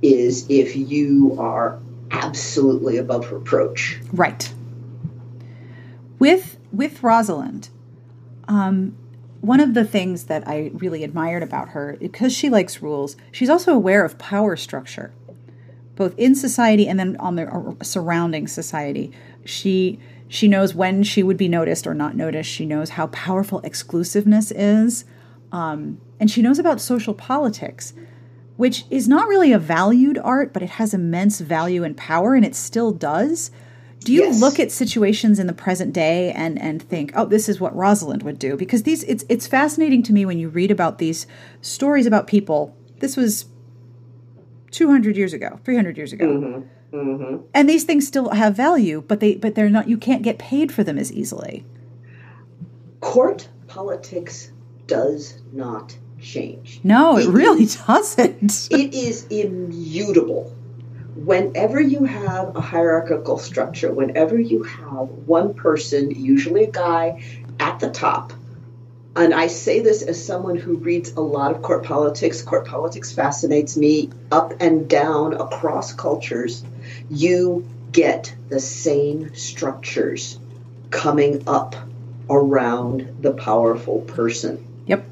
is if you are absolutely above reproach. Right. With with Rosalind, um, one of the things that I really admired about her, because she likes rules, she's also aware of power structure, both in society and then on the uh, surrounding society she she knows when she would be noticed or not noticed. She knows how powerful exclusiveness is, um, and she knows about social politics, which is not really a valued art, but it has immense value and power, and it still does. Do you yes. look at situations in the present day and and think, oh, this is what Rosalind would do? Because these it's it's fascinating to me when you read about these stories about people. This was 200 years ago, 300 years ago. Mm-hmm Mm-hmm. And these things still have value, but they but they're not. You can't get paid for them as easily. Court politics does not change. No, it, it really is, doesn't. it is immutable. Whenever you have a hierarchical structure, whenever you have one person, usually a guy, at the top, and I say this as someone who reads a lot of court politics. Court politics fascinates me up and down across cultures you get the same structures coming up around the powerful person. Yep.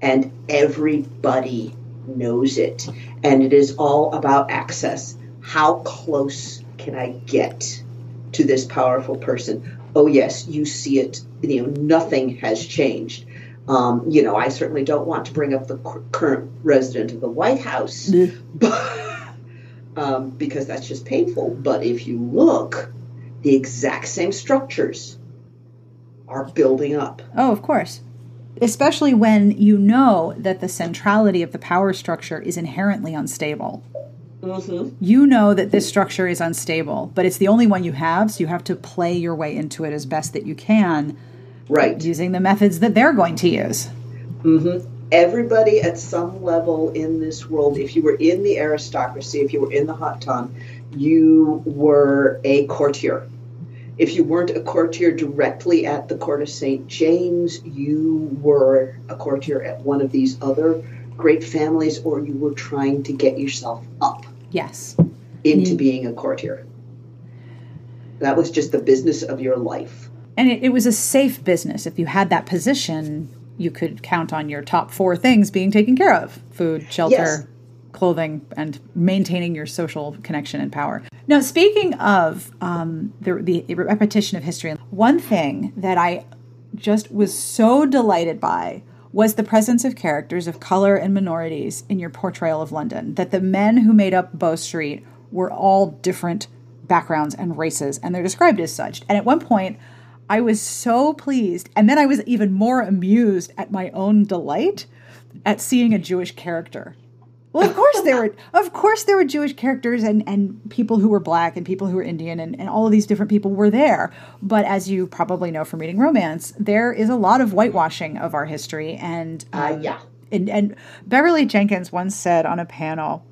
And everybody knows it. And it is all about access. How close can I get to this powerful person? Oh, yes, you see it. You know, nothing has changed. Um, you know, I certainly don't want to bring up the current resident of the White House, mm. but um, because that's just painful. But if you look, the exact same structures are building up. Oh, of course. Especially when you know that the centrality of the power structure is inherently unstable. Mm-hmm. You know that this structure is unstable, but it's the only one you have, so you have to play your way into it as best that you can. Right. Using the methods that they're going to use. Mm-hmm everybody at some level in this world, if you were in the aristocracy, if you were in the haut ton, you were a courtier. If you weren't a courtier directly at the court of St. James, you were a courtier at one of these other great families, or you were trying to get yourself up. Yes. Into mm. being a courtier. That was just the business of your life. And it, it was a safe business. If you had that position, you could count on your top four things being taken care of food, shelter, yes. clothing, and maintaining your social connection and power. Now, speaking of um, the, the repetition of history, one thing that I just was so delighted by was the presence of characters of color and minorities in your portrayal of London. That the men who made up Bow Street were all different backgrounds and races, and they're described as such. And at one point, I was so pleased. And then I was even more amused at my own delight at seeing a Jewish character. Well, of course there were of course there were Jewish characters and, and people who were black and people who were Indian and, and all of these different people were there. But as you probably know from reading romance, there is a lot of whitewashing of our history and uh, um, uh, yeah. And, and Beverly Jenkins once said on a panel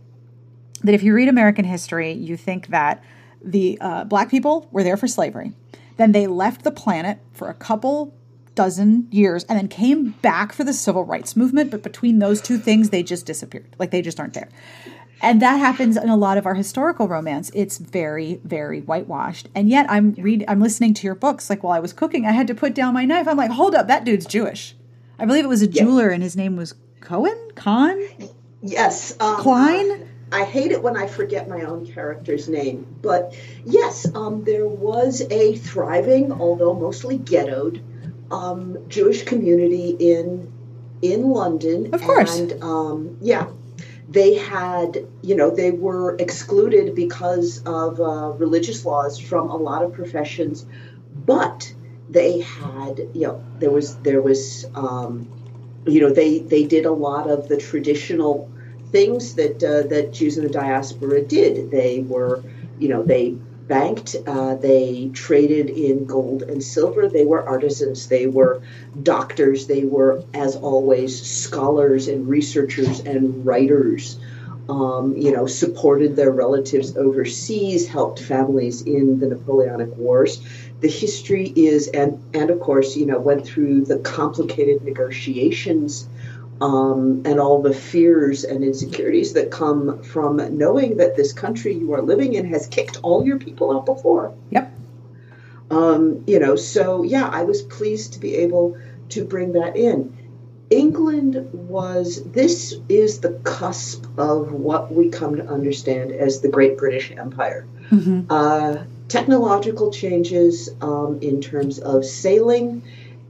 that if you read American history, you think that the uh, black people were there for slavery. Then they left the planet for a couple dozen years and then came back for the civil rights movement. But between those two things, they just disappeared. Like they just aren't there. And that happens in a lot of our historical romance. It's very, very whitewashed. And yet I'm read I'm listening to your books. Like while I was cooking, I had to put down my knife. I'm like, hold up, that dude's Jewish. I believe it was a jeweler and his name was Cohen? Khan? Yes. Um, Klein? I hate it when I forget my own character's name, but yes, um, there was a thriving, although mostly ghettoed, um, Jewish community in in London. Of course. And um, yeah, they had, you know, they were excluded because of uh, religious laws from a lot of professions, but they had, you know, there was there was, um, you know, they they did a lot of the traditional things that uh, that Jews in the diaspora did. They were, you know, they banked, uh, they traded in gold and silver. They were artisans. They were doctors. They were, as always, scholars and researchers and writers. Um, you know, supported their relatives overseas, helped families in the Napoleonic Wars. The history is, and and of course, you know, went through the complicated negotiations um, and all the fears and insecurities that come from knowing that this country you are living in has kicked all your people out before. Yep. Um, you know, so yeah, I was pleased to be able to bring that in. England was, this is the cusp of what we come to understand as the Great British Empire. Mm-hmm. Uh, technological changes um, in terms of sailing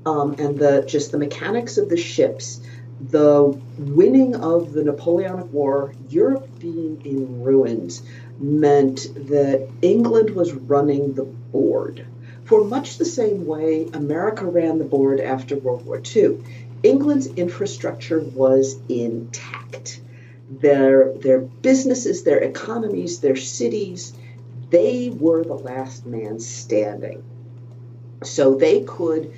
um, and the just the mechanics of the ships the winning of the Napoleonic War, Europe being in ruins, meant that England was running the board. For much the same way America ran the board after World War II, England's infrastructure was intact. Their, their businesses, their economies, their cities, they were the last man standing. So they could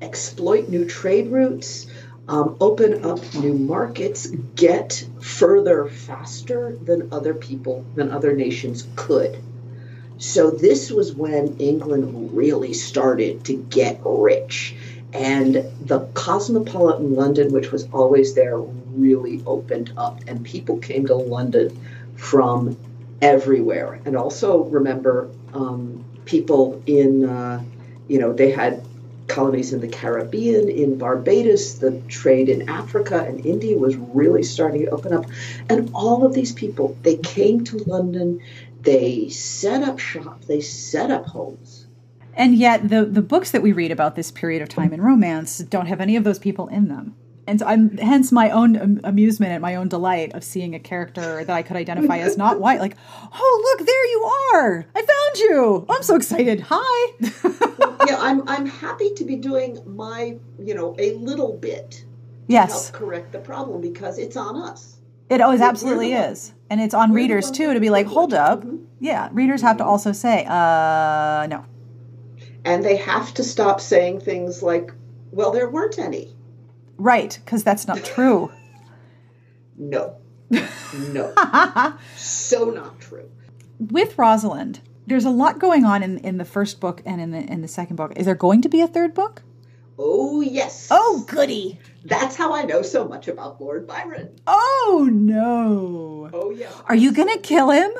exploit new trade routes, um, open up new markets, get further faster than other people, than other nations could. So this was when England really started to get rich. And the cosmopolitan London, which was always there, really opened up. And people came to London from everywhere. And also remember, um, people in, uh, you know, they had colonies in the Caribbean, in Barbados, the trade in Africa and India was really starting to open up. And all of these people, they came to London, they set up shop, they set up homes. And yet, the, the books that we read about this period of time in romance don't have any of those people in them. And so I'm hence my own amusement and my own delight of seeing a character that I could identify as not white. Like, oh look, there you are! I found you! I'm so excited. Hi. yeah, I'm I'm happy to be doing my you know a little bit. Yes. help correct the problem because it's on us. It always absolutely is, and it's on readers too to be like, hold up, mm-hmm. yeah. Readers have to also say, uh, no. And they have to stop saying things like, "Well, there weren't any." Right, because that's not true. no. No. so not true. With Rosalind, there's a lot going on in, in the first book and in the in the second book. Is there going to be a third book? Oh yes. Oh goody. That's how I know so much about Lord Byron. Oh no. Oh yeah. Are you gonna kill him?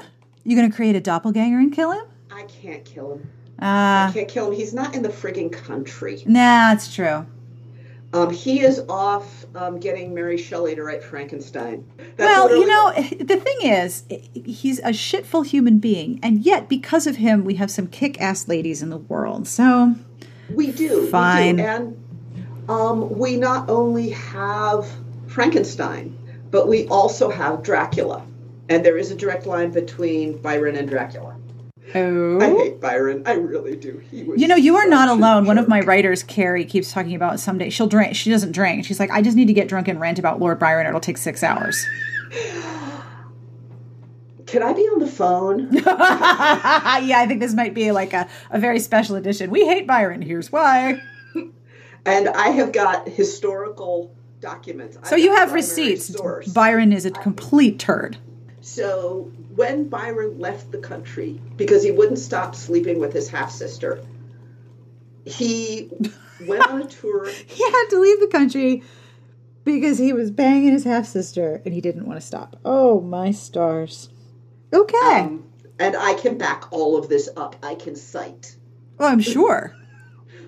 You gonna create a doppelganger and kill him? I can't kill him. Uh, I can't kill him. He's not in the frigging country. Nah, that's true. Um, he is off um, getting Mary Shelley to write Frankenstein. That's well, you know, the thing is, he's a shitful human being, and yet because of him, we have some kick-ass ladies in the world. So we do, fine, we do. and um, we not only have Frankenstein, but we also have Dracula, and there is a direct line between Byron and Dracula. Oh. I hate Byron. I really do. He was You know, you are not alone. One of my writers, Carrie, keeps talking about someday she'll drink. She doesn't drink. She's like, I just need to get drunk and rant about Lord Byron. It'll take six hours. Can I be on the phone? yeah, I think this might be like a, a very special edition. We hate Byron. Here's why. and I have got historical documents. So you have receipts. Byron is a complete turd. So when Byron left the country because he wouldn't stop sleeping with his half sister, he went on a tour. He had to leave the country because he was banging his half sister and he didn't want to stop. Oh my stars. Okay. Um, and I can back all of this up. I can cite well, I'm sure.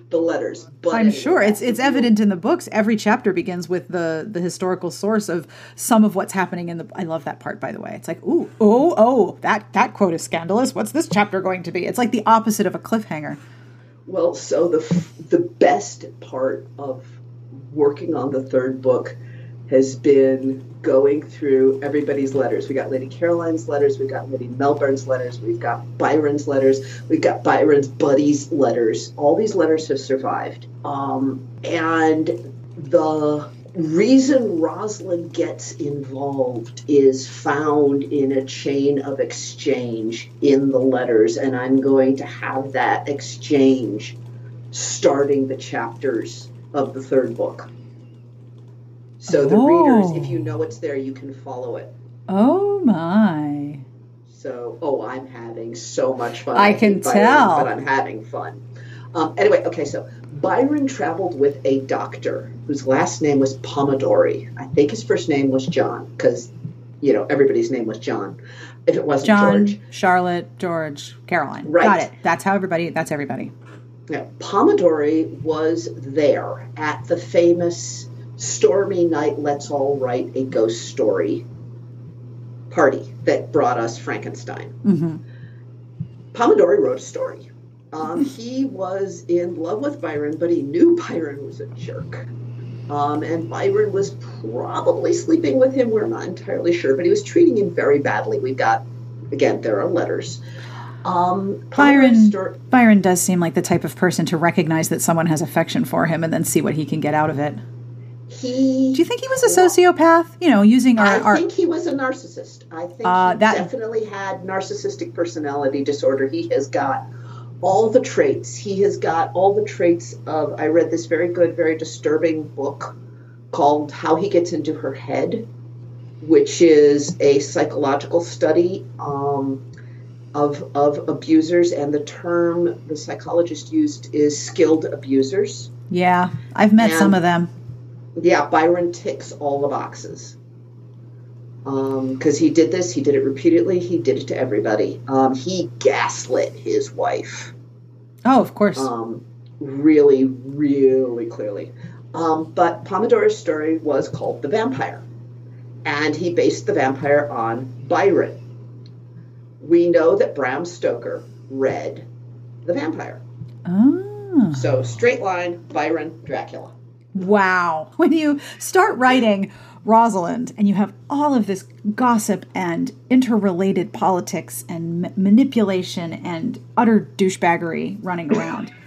The letters. But I'm anyway, sure it's it's evident in the books. Every chapter begins with the the historical source of some of what's happening in the. I love that part, by the way. It's like, ooh, oh, oh, that that quote is scandalous. What's this chapter going to be? It's like the opposite of a cliffhanger. Well, so the the best part of working on the third book has been going through everybody's letters. We got Lady Caroline's letters, we got Lady Melbourne's letters, we've got Byron's letters, we've got Byron's buddies' letters. All these letters have survived, um, and the reason Rosalind gets involved is found in a chain of exchange in the letters, and I'm going to have that exchange starting the chapters of the third book. So the readers, if you know it's there, you can follow it. Oh my! So, oh, I'm having so much fun. I hate can Byron, tell. but I'm having fun. Um, anyway, okay, so Byron traveled with a doctor whose last name was Polidori. I think his first name was John because, you know, everybody's name was John. If it wasn't John, George, Charlotte, George, Caroline. Right. Got it. That's how everybody. That's everybody. Yeah, Polidori was there at the famous Stormy Night Let's All Write a Ghost Story party that brought us Frankenstein. hmm Polidori wrote a story. Um, he was in love with Byron, but he knew Byron was a jerk. Um, and Byron was probably sleeping with him. We're not entirely sure, but he was treating him very badly. We've got, again, there are letters. Um, Byron. sto- Byron does seem like the type of person to recognize that someone has affection for him and then see what he can get out of it. He Do you think he was a sociopath? You know, using our, I our think he was a narcissist. I think Uh, he that- definitely had narcissistic personality disorder. He has got all the traits. He has got all the traits of. I read this very good, very disturbing book called How He Gets Into Her Head, which is a psychological study um, of, of abusers. And the term the psychologist used is skilled abusers. yeah. I've met And- some of them. Yeah, Byron ticks all the boxes. Because he did this, he did it repeatedly, he did it to everybody. Um, he gaslit his wife Oh, of course. um, really, really clearly. Um, but Polidori's story was called The Vampire, and he based the vampire on Byron. We know that Bram Stoker read The Vampire. oh. So, straight line Byron, Dracula. Wow. When you start writing Rosalind and you have all of this gossip and interrelated politics and ma- manipulation and utter douchebaggery running around.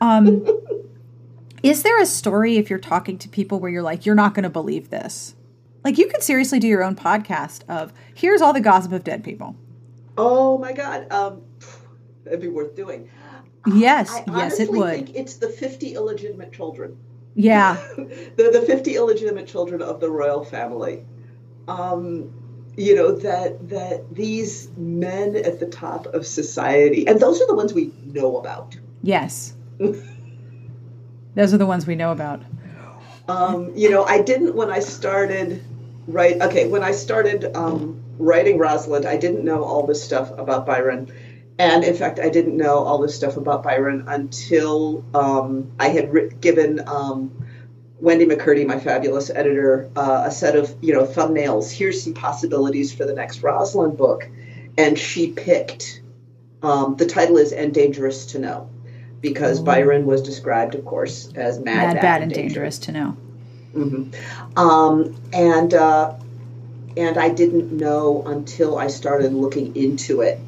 Um, is there a story if you're talking to people where you're like, you're not going to believe this? Like, you could seriously do your own podcast of here's all the gossip of dead people. Oh my God, um, that'd be worth doing. Yes, I yes, it would. think it's the 50 illegitimate children. Yeah. They're the 50 illegitimate children of the royal family. Um, you know, that, that these men at the top of society, and those are the ones we know about. Yes. Those are the ones we know about. Um, you know, I didn't when I started right Okay, when I started um, writing Rosalind, I didn't know all this stuff about Byron, and in fact, I didn't know all this stuff about Byron until um, I had given um, Wendy McCurdy, my fabulous editor, uh, a set of you know thumbnails. Here's some possibilities for the next Rosalind book, and she picked. Um, the title is "And Dangerous to Know." Because Byron was described, of course, as mad, Bad, bad, and dangerous to know. hmm Um, and uh, and I didn't know until I started looking into it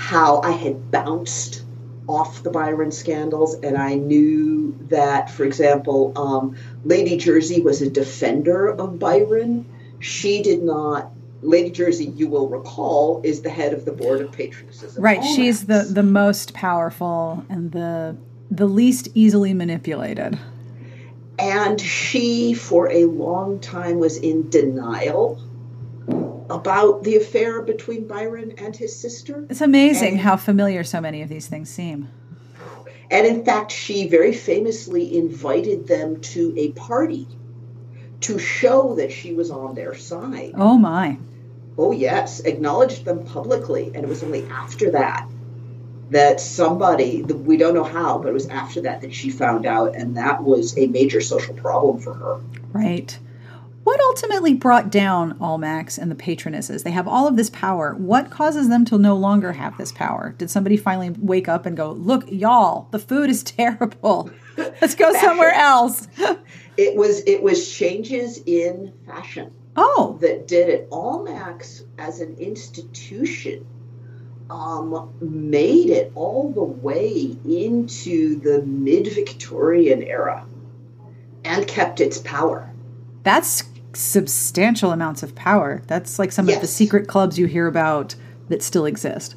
how I had bounced off the Byron scandals, and I knew that, for example, um, Lady Jersey was a defender of Byron. She did not. Lady Jersey, you will recall, is the head of the board of of Right, she's the the most powerful and the the least easily manipulated. And she, for a long time, was in denial about the affair between Byron and his sister. It's amazing And- how familiar so many of these things seem. And in fact, she very famously invited them to a party to show that she was on their side. Oh my. Oh, yes, acknowledged them publicly. And it was only after that that somebody, we don't know how, but it was after that that she found out. And that was a major social problem for her. Right. What ultimately brought down Almack's and the patronesses? They have all of this power. What causes them to no longer have this power? Did somebody finally wake up and go, "Look, y'all, the food is terrible. Let's go somewhere else." It was it was changes in fashion oh, that did it. Almack's as an institution um, made it all the way into the mid Victorian era and kept its power. that's substantial amounts of power. That's like some of the secret clubs you hear about that still exist.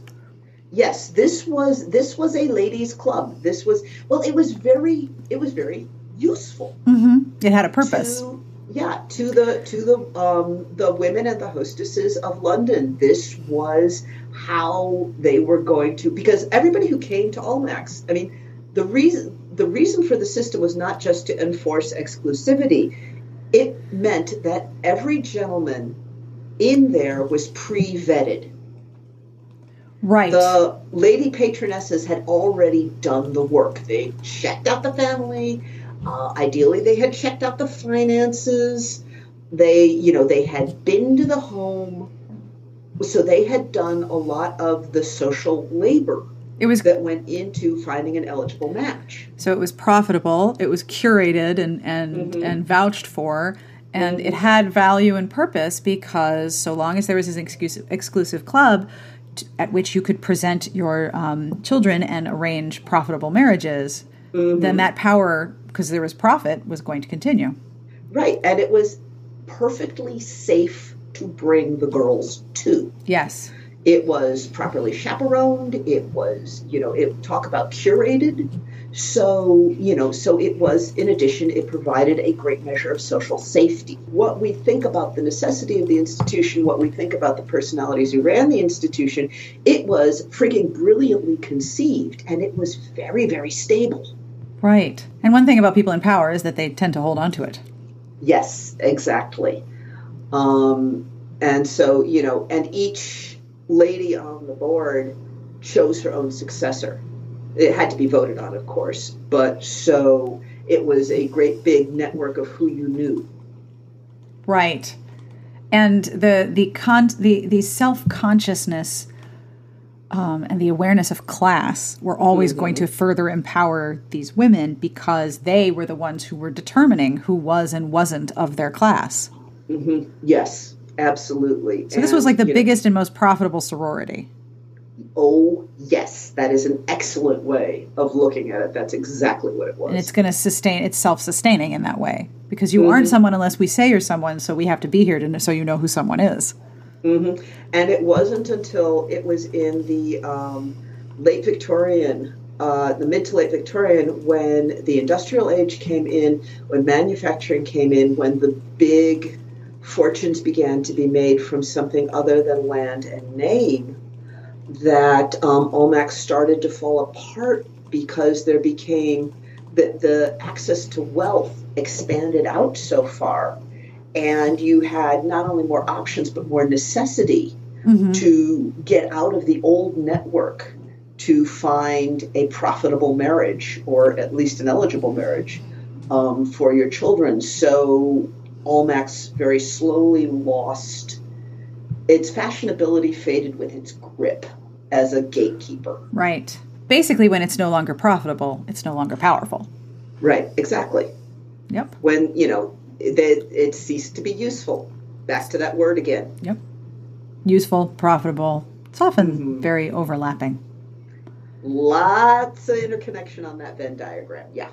Yes, this was this was a ladies' club. This was well, it was very it was very useful. Mm-hmm. It had a purpose. To, yeah, to the to the um, the women and the hostesses of London. This was how they were going to because everybody who came to Almack's, I mean, the reason the reason for the system was not just to enforce exclusivity. It meant that every gentleman in there was pre-vetted. Right. The lady patronesses had already done the work. They checked out the family. Uh, ideally, they had checked out the finances. They, you know, they had been to the home. So they had done a lot of the social labor it was that went into finding an eligible match. So it was profitable, it was curated and and mm-hmm. and vouched for, and it mm-hmm. had value and purpose because so long as there was an exclusive, exclusive club at which you could present your um, children and arrange profitable marriages, then mm-hmm. that power, because there was profit, was going to continue. Right. And it was perfectly safe to bring the girls to. Yes. It was properly chaperoned. It was, you know, it talk about curated. So, you know, so it was, in addition, it provided a great measure of social safety. What we think about the necessity of the institution, what we think about the personalities who ran the institution, it was frigging brilliantly conceived and it was very, very stable. Right. And one thing about people in power is that they tend to hold on to it. Yes, exactly. Um, and so, you know, and each lady on the board chose her own successor. It had to be voted on, of course, but so it was a great big network of who you knew. Right. And the the con the the self consciousness um, and the awareness of class were always going to further empower these women because they were the ones who were determining who was and wasn't of their class. Mm-hmm. Yes, absolutely. So this was like the biggest and most profitable sorority. oh, yes, that is an excellent way of looking at it. That's exactly what it was. And it's going to sustain, it's self sustaining in that way because you aren't someone unless we say you're someone, so we have to be here to, so you know who someone is. And it wasn't until it was in the um, late Victorian, uh, the mid to late Victorian, when the industrial age came in, when manufacturing came in, when the big fortunes began to be made from something other than land and name, that um, Almack's started to fall apart because there became the, the access to wealth expanded out so far and you had not only more options but more necessity to get out of the old network to find a profitable marriage or at least an eligible marriage um, for your children. So Almack's very slowly lost its fashionability, faded with its grip as a gatekeeper. Right. Basically, when it's no longer profitable, it's no longer powerful. Right, exactly. Yep. When, you know, that it ceased to be useful. Back to that word again. Yep. Useful, profitable. It's often mm-hmm. very overlapping. Lots of interconnection on that Venn diagram. Yeah.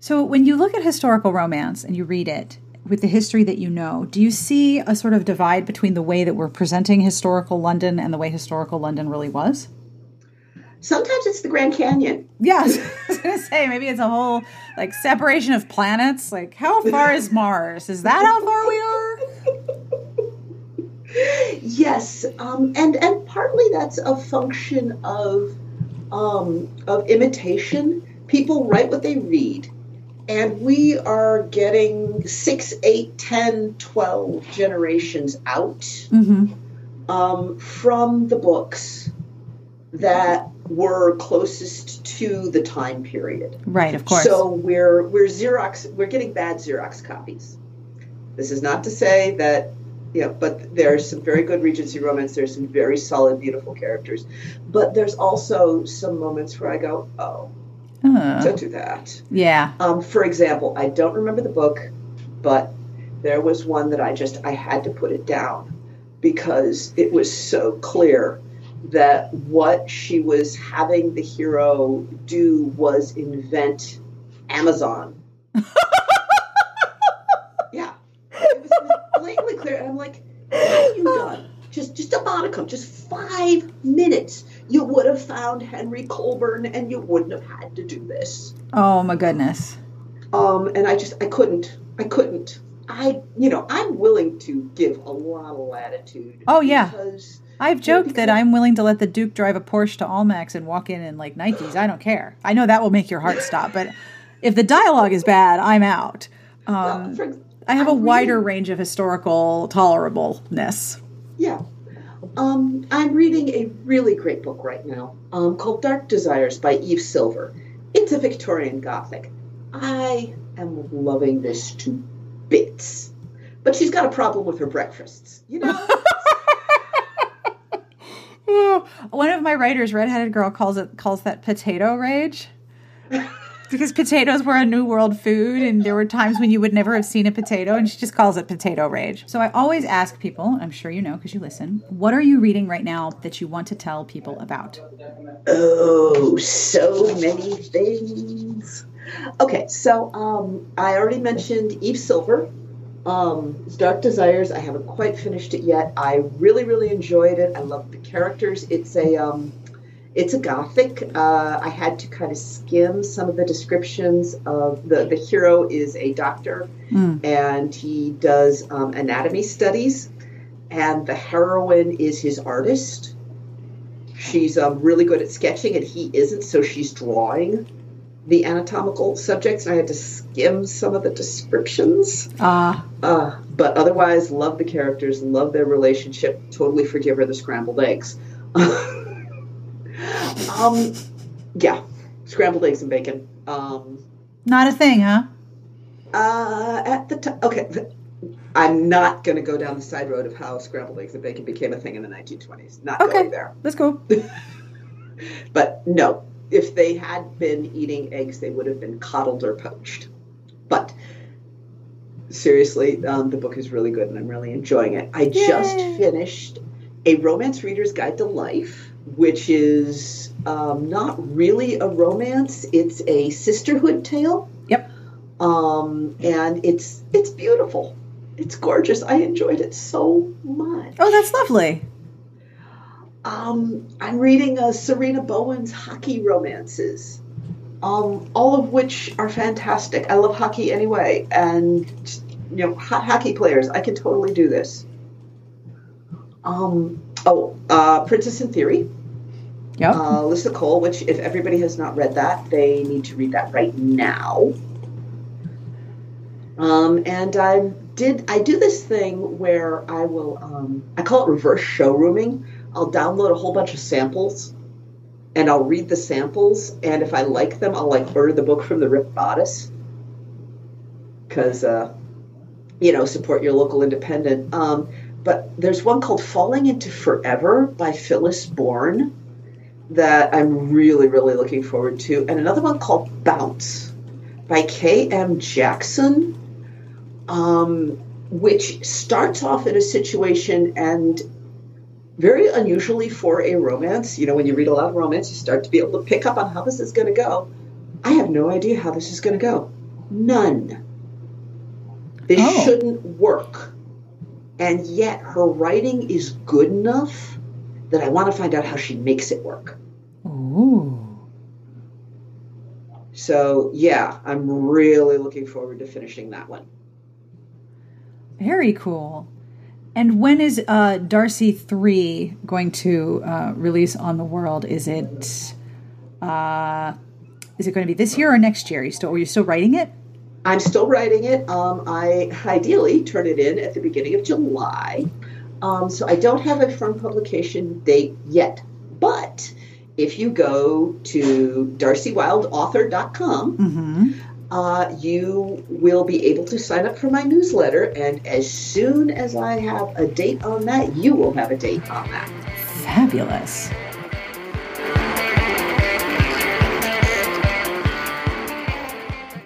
So, when you look at historical romance and you read it with the history that you know, do you see a sort of divide between the way that we're presenting historical London and the way historical London really was? Sometimes it's the Grand Canyon. Yes, I was gonna say maybe it's a whole like separation of planets. Like, how far is Mars? Is that how far we are? yes, um, and and partly that's a function of um, of imitation. People write what they read, and we are getting six, eight, ten, twelve generations out Mm-hmm. um, from the books that were closest to the time period. Right, of course. So we're we're Xerox we're getting bad Xerox copies. This is not to say that you know, but there's some very good Regency romance. There's some very solid, beautiful characters, but there's also some moments where I go, "Oh, Uh, don't do that." yeah. Um, for example, I don't remember the book, but there was one that I just I had to put it down because it was so clear that what she was having the hero do was invent Amazon. yeah, it was, it was blatantly clear, and I'm like, "What have you done?" Just, just a modicum, just five minutes, you would have found Henry Colburn, and you wouldn't have had to do this. Oh my goodness. Um, and I just I couldn't I couldn't I you know I'm willing to give a lot of latitude. Oh, yeah. because I've joked that I'm willing to let the Duke drive a Porsche to Almack's and walk in in like Nikes. I don't care. I know that will make your heart stop, but if the dialogue is bad, I'm out. Um, well, for, I have a wider range of historical tolerableness. yeah. Um, I'm reading a really great book right now um, called Dark Desires by Eve Silver. It's a Victorian Gothic. I am loving this to bits, but she's got a problem with her breakfasts. You know. One of my writers, redheaded girl, calls it calls that potato rage. Because potatoes were a new world food, and there were times when you would never have seen a potato, and she just calls it potato rage. So I always ask people, I'm sure you know because you listen, what are you reading right now that you want to tell people about? Oh, so many things. Okay, so um, I already mentioned Eve Silver. Um, Dark Desires. I haven't quite finished it yet. I really, really enjoyed it. I love the characters. It's a, um, it's a gothic. Uh, I had to kind of skim some of the descriptions of the the hero is a doctor, Mm. and he does um, anatomy studies, and the heroine is his artist. She's um, really good at sketching, and he isn't, so she's drawing the anatomical subjects. And I had to skim some of the descriptions. Ah, Uh, but otherwise, love the characters, love their relationship. Totally forgive her the scrambled eggs. um, yeah, scrambled eggs and bacon. Um, not a thing, huh? uh, at the time, okay. I'm not going to go down the side road of how scrambled eggs and bacon became a thing in the 1920s. Not Okay. going there. That's cool. But no, if they had been eating eggs, they would have been coddled or poached. But seriously, um, the book is really good and I'm really enjoying it. I just finished A Romance Reader's Guide to Life, which is um, not really a romance, it's a sisterhood tale. Yep. Um, and it's it's beautiful. It's gorgeous. I enjoyed it so much. Oh, that's lovely. Um, I'm reading uh, Sarina Bowen's hockey romances, um, all of which are fantastic. I love hockey anyway, and you know, hot hockey players. I can totally do this. Um, oh, uh, Princess in Theory, Yep. uh, Cole. Which, if everybody has not read that, they need to read that right now. Um, and I did I do this thing where I will um, I call it reverse showrooming. I'll download a whole bunch of samples and I'll read the samples and if I like them I'll like order the book from the Ripped Bodice because uh, you know support your local independent. Um, but there's one called Falling into Forever by Phyllis Bourne that I'm really really looking forward to, and another one called Bounce by K.M. Jackson um, which starts off in a situation and very unusually for a romance. You know, when you read a lot of romance, you start to be able to pick up on how this is going to go. I have no idea how this is going to go. None. This Oh. shouldn't work. And yet her writing is good enough that I want to find out how she makes it work. Ooh. So, yeah, I'm really looking forward to finishing that one. Very cool. And when is uh, Darcy three going to uh, release on the world? Is it uh, is it going to be this year or next year? Are you still are you still writing it? I'm still writing it. Um, I ideally turn it in at the beginning of July. Um, so I don't have a firm publication date yet. But if you go to darciewildeauthor.com, Mm-hmm. uh, you will be able to sign up for my newsletter. And as soon as I have a date on that, you will have a date on that. Fabulous.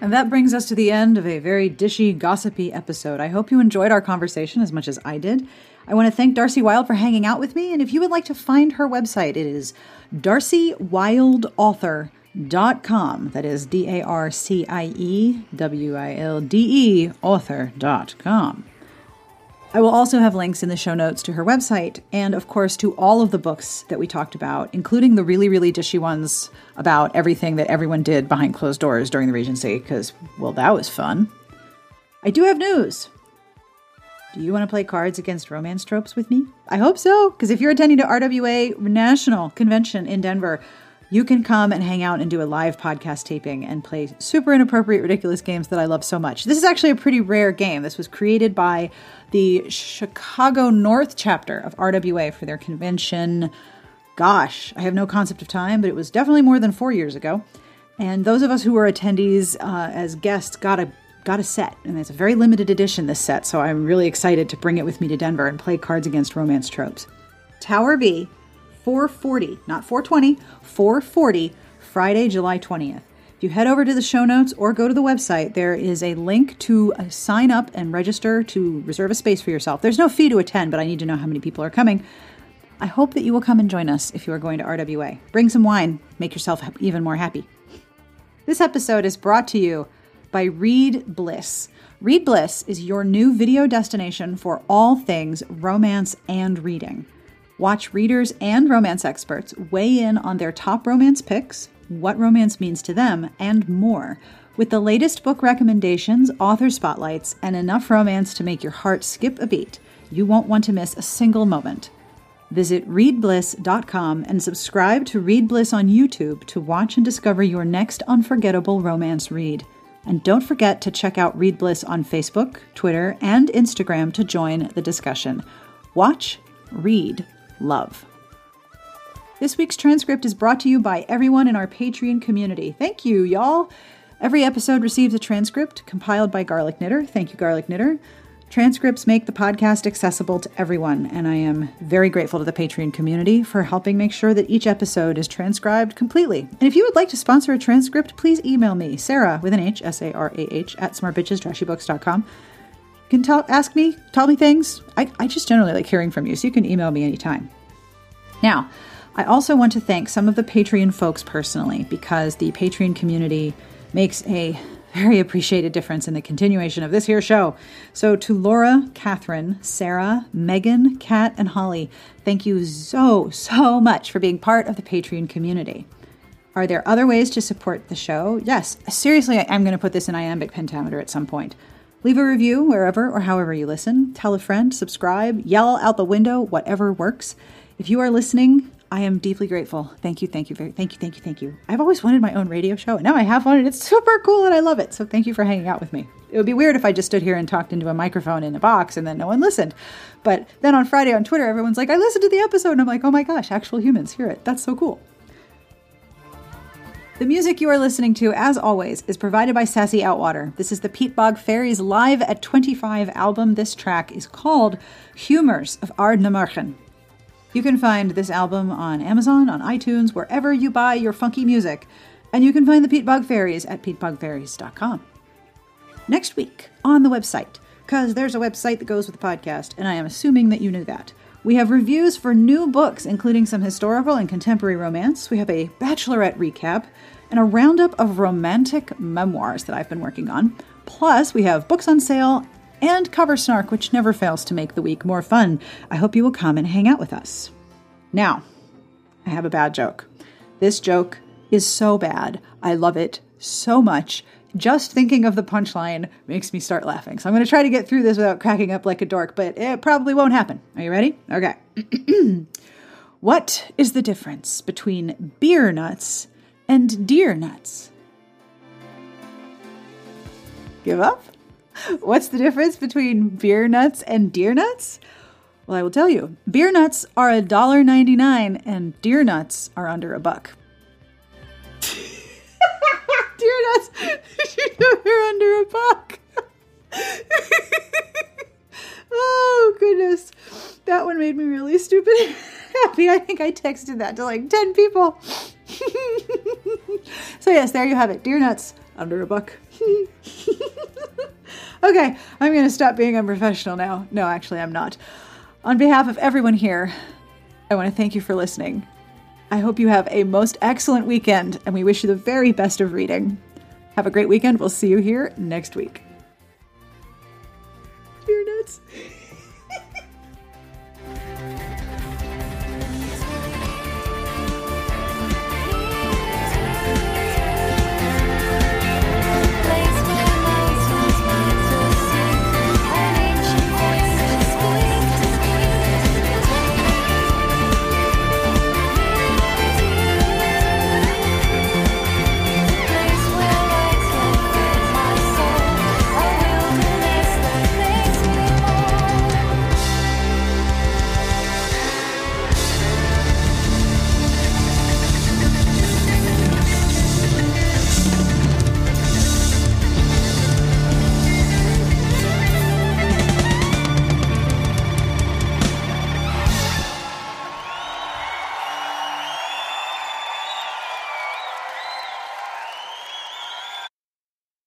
And that brings us to the end of a very dishy, gossipy episode. I hope you enjoyed our conversation as much as I did. I want to thank Darcie Wilde for hanging out with me. And if you would like to find her website, it is darciewildeauthor.com. That is D A R C I E W I L D E author.com. I will also have links in the show notes to her website and, of course, to all of the books that we talked about, including the really, really dishy ones about everything that everyone did behind closed doors during the Regency, because, well, that was fun. I do have news. Do you want to play cards against romance tropes with me? I hope so, because if you're attending to RWA National Convention in Denver, you can come and hang out and do a live podcast taping and play super inappropriate, ridiculous games that I love so much. This is actually a pretty rare game. This was created by the Chicago North chapter of RWA for their convention. Gosh, I have no concept of time, but it was definitely more than four years ago. And those of us who were attendees uh, as guests got a got a set, and it's a very limited edition. This set, so I'm really excited to bring it with me to Denver and play Cards Against Romance Tropes. Tower B 440, not 420, 440, Friday, July 20th. If you head over to the show notes or go to the website, there is a link to uh, sign up and register to reserve a space for yourself. There's no fee to attend, but I need to know how many people are coming. I hope that you will come and join us if you are going to RWA. Bring some wine, make yourself even more happy. This episode is brought to you by Read Bliss. Read Bliss is your new video destination for all things romance and reading. Watch readers and romance experts weigh in on their top romance picks, what romance means to them, and more. With the latest book recommendations, author spotlights, and enough romance to make your heart skip a beat, you won't want to miss a single moment. Visit readbliss.com and subscribe to Read Bliss on YouTube to watch and discover your next unforgettable romance read. And don't forget to check out Read Bliss on Facebook, Twitter, and Instagram to join the discussion. Watch, read, love. This week's transcript is brought to you by everyone in our Patreon community. Thank you, y'all. Every episode receives a transcript compiled by Garlic Knitter. Thank you, Garlic Knitter. Transcripts make the podcast accessible to everyone, and I am very grateful to the Patreon community for helping make sure that each episode is transcribed completely. And if you would like to sponsor a transcript, please email me, Sarah with an H, S A R A H, at smartbitchestrashybooks.com. You can tell, ask me, tell me things. I, I just generally like hearing from you, so you can email me anytime. Now, I also want to thank some of the Patreon folks personally because the Patreon community makes a very appreciated difference in the continuation of this here show. So to Laura, Catherine, Sarah, Megan, Kat, and Holly, thank you so, so much for being part of the Patreon community. Are there other ways to support the show? Yes. Seriously, I'm going to put this in iambic pentameter at some point. Leave a review wherever or however you listen. Tell a friend, subscribe, yell out the window, whatever works. If you are listening, I am deeply grateful. Thank you, thank you, very, thank you, thank you, thank you. I've always wanted my own radio show, and now I have one, and it's super cool, and I love it. So thank you for hanging out with me. It would be weird if I just stood here and talked into a microphone in a box and then no one listened. But then on Friday on Twitter, everyone's like, I listened to the episode, and I'm like, oh my gosh, actual humans hear it. That's so cool. The music you are listening to, as always, is provided by Sassy Outwater. This is the Peatbog Faeries Live at 25 album. This track is called Humors of Ardnamurchan. You can find this album on Amazon, on iTunes, wherever you buy your funky music. And you can find the Peatbog Faeries at peatbogfaeries.com. Next week on the website, because there's a website that goes with the podcast, and I am assuming that you knew that. We have reviews for new books, including some historical and contemporary romance. We have a bachelorette recap and a roundup of romantic memoirs that I've been working on. Plus, we have books on sale and cover snark, which never fails to make the week more fun. I hope you will come and hang out with us. Now, I have a bad joke. This joke is so bad. I love it so much. just thinking of the punchline makes me start laughing. So I'm going to try to get through this without cracking up like a dork, but it probably won't happen. Are you ready? Okay. what is the difference between beer nuts and deer nuts? Give up? What's the difference between beer nuts and deer nuts? Well, I will tell you. Beer nuts are $1.99 and deer nuts are under a buck. deer nuts, you know they're under a buck. oh, goodness. That one made me really stupid happy. I think I texted that to like 10 people. so, yes, there you have it. Deer nuts under a buck. Okay, I'm going to stop being unprofessional now. No, actually, I'm not. On behalf of everyone here, I want to thank you for listening. I hope you have a most excellent weekend, and we wish you the very best of reading. Have a great weekend. We'll see you here next week. Dear nuts.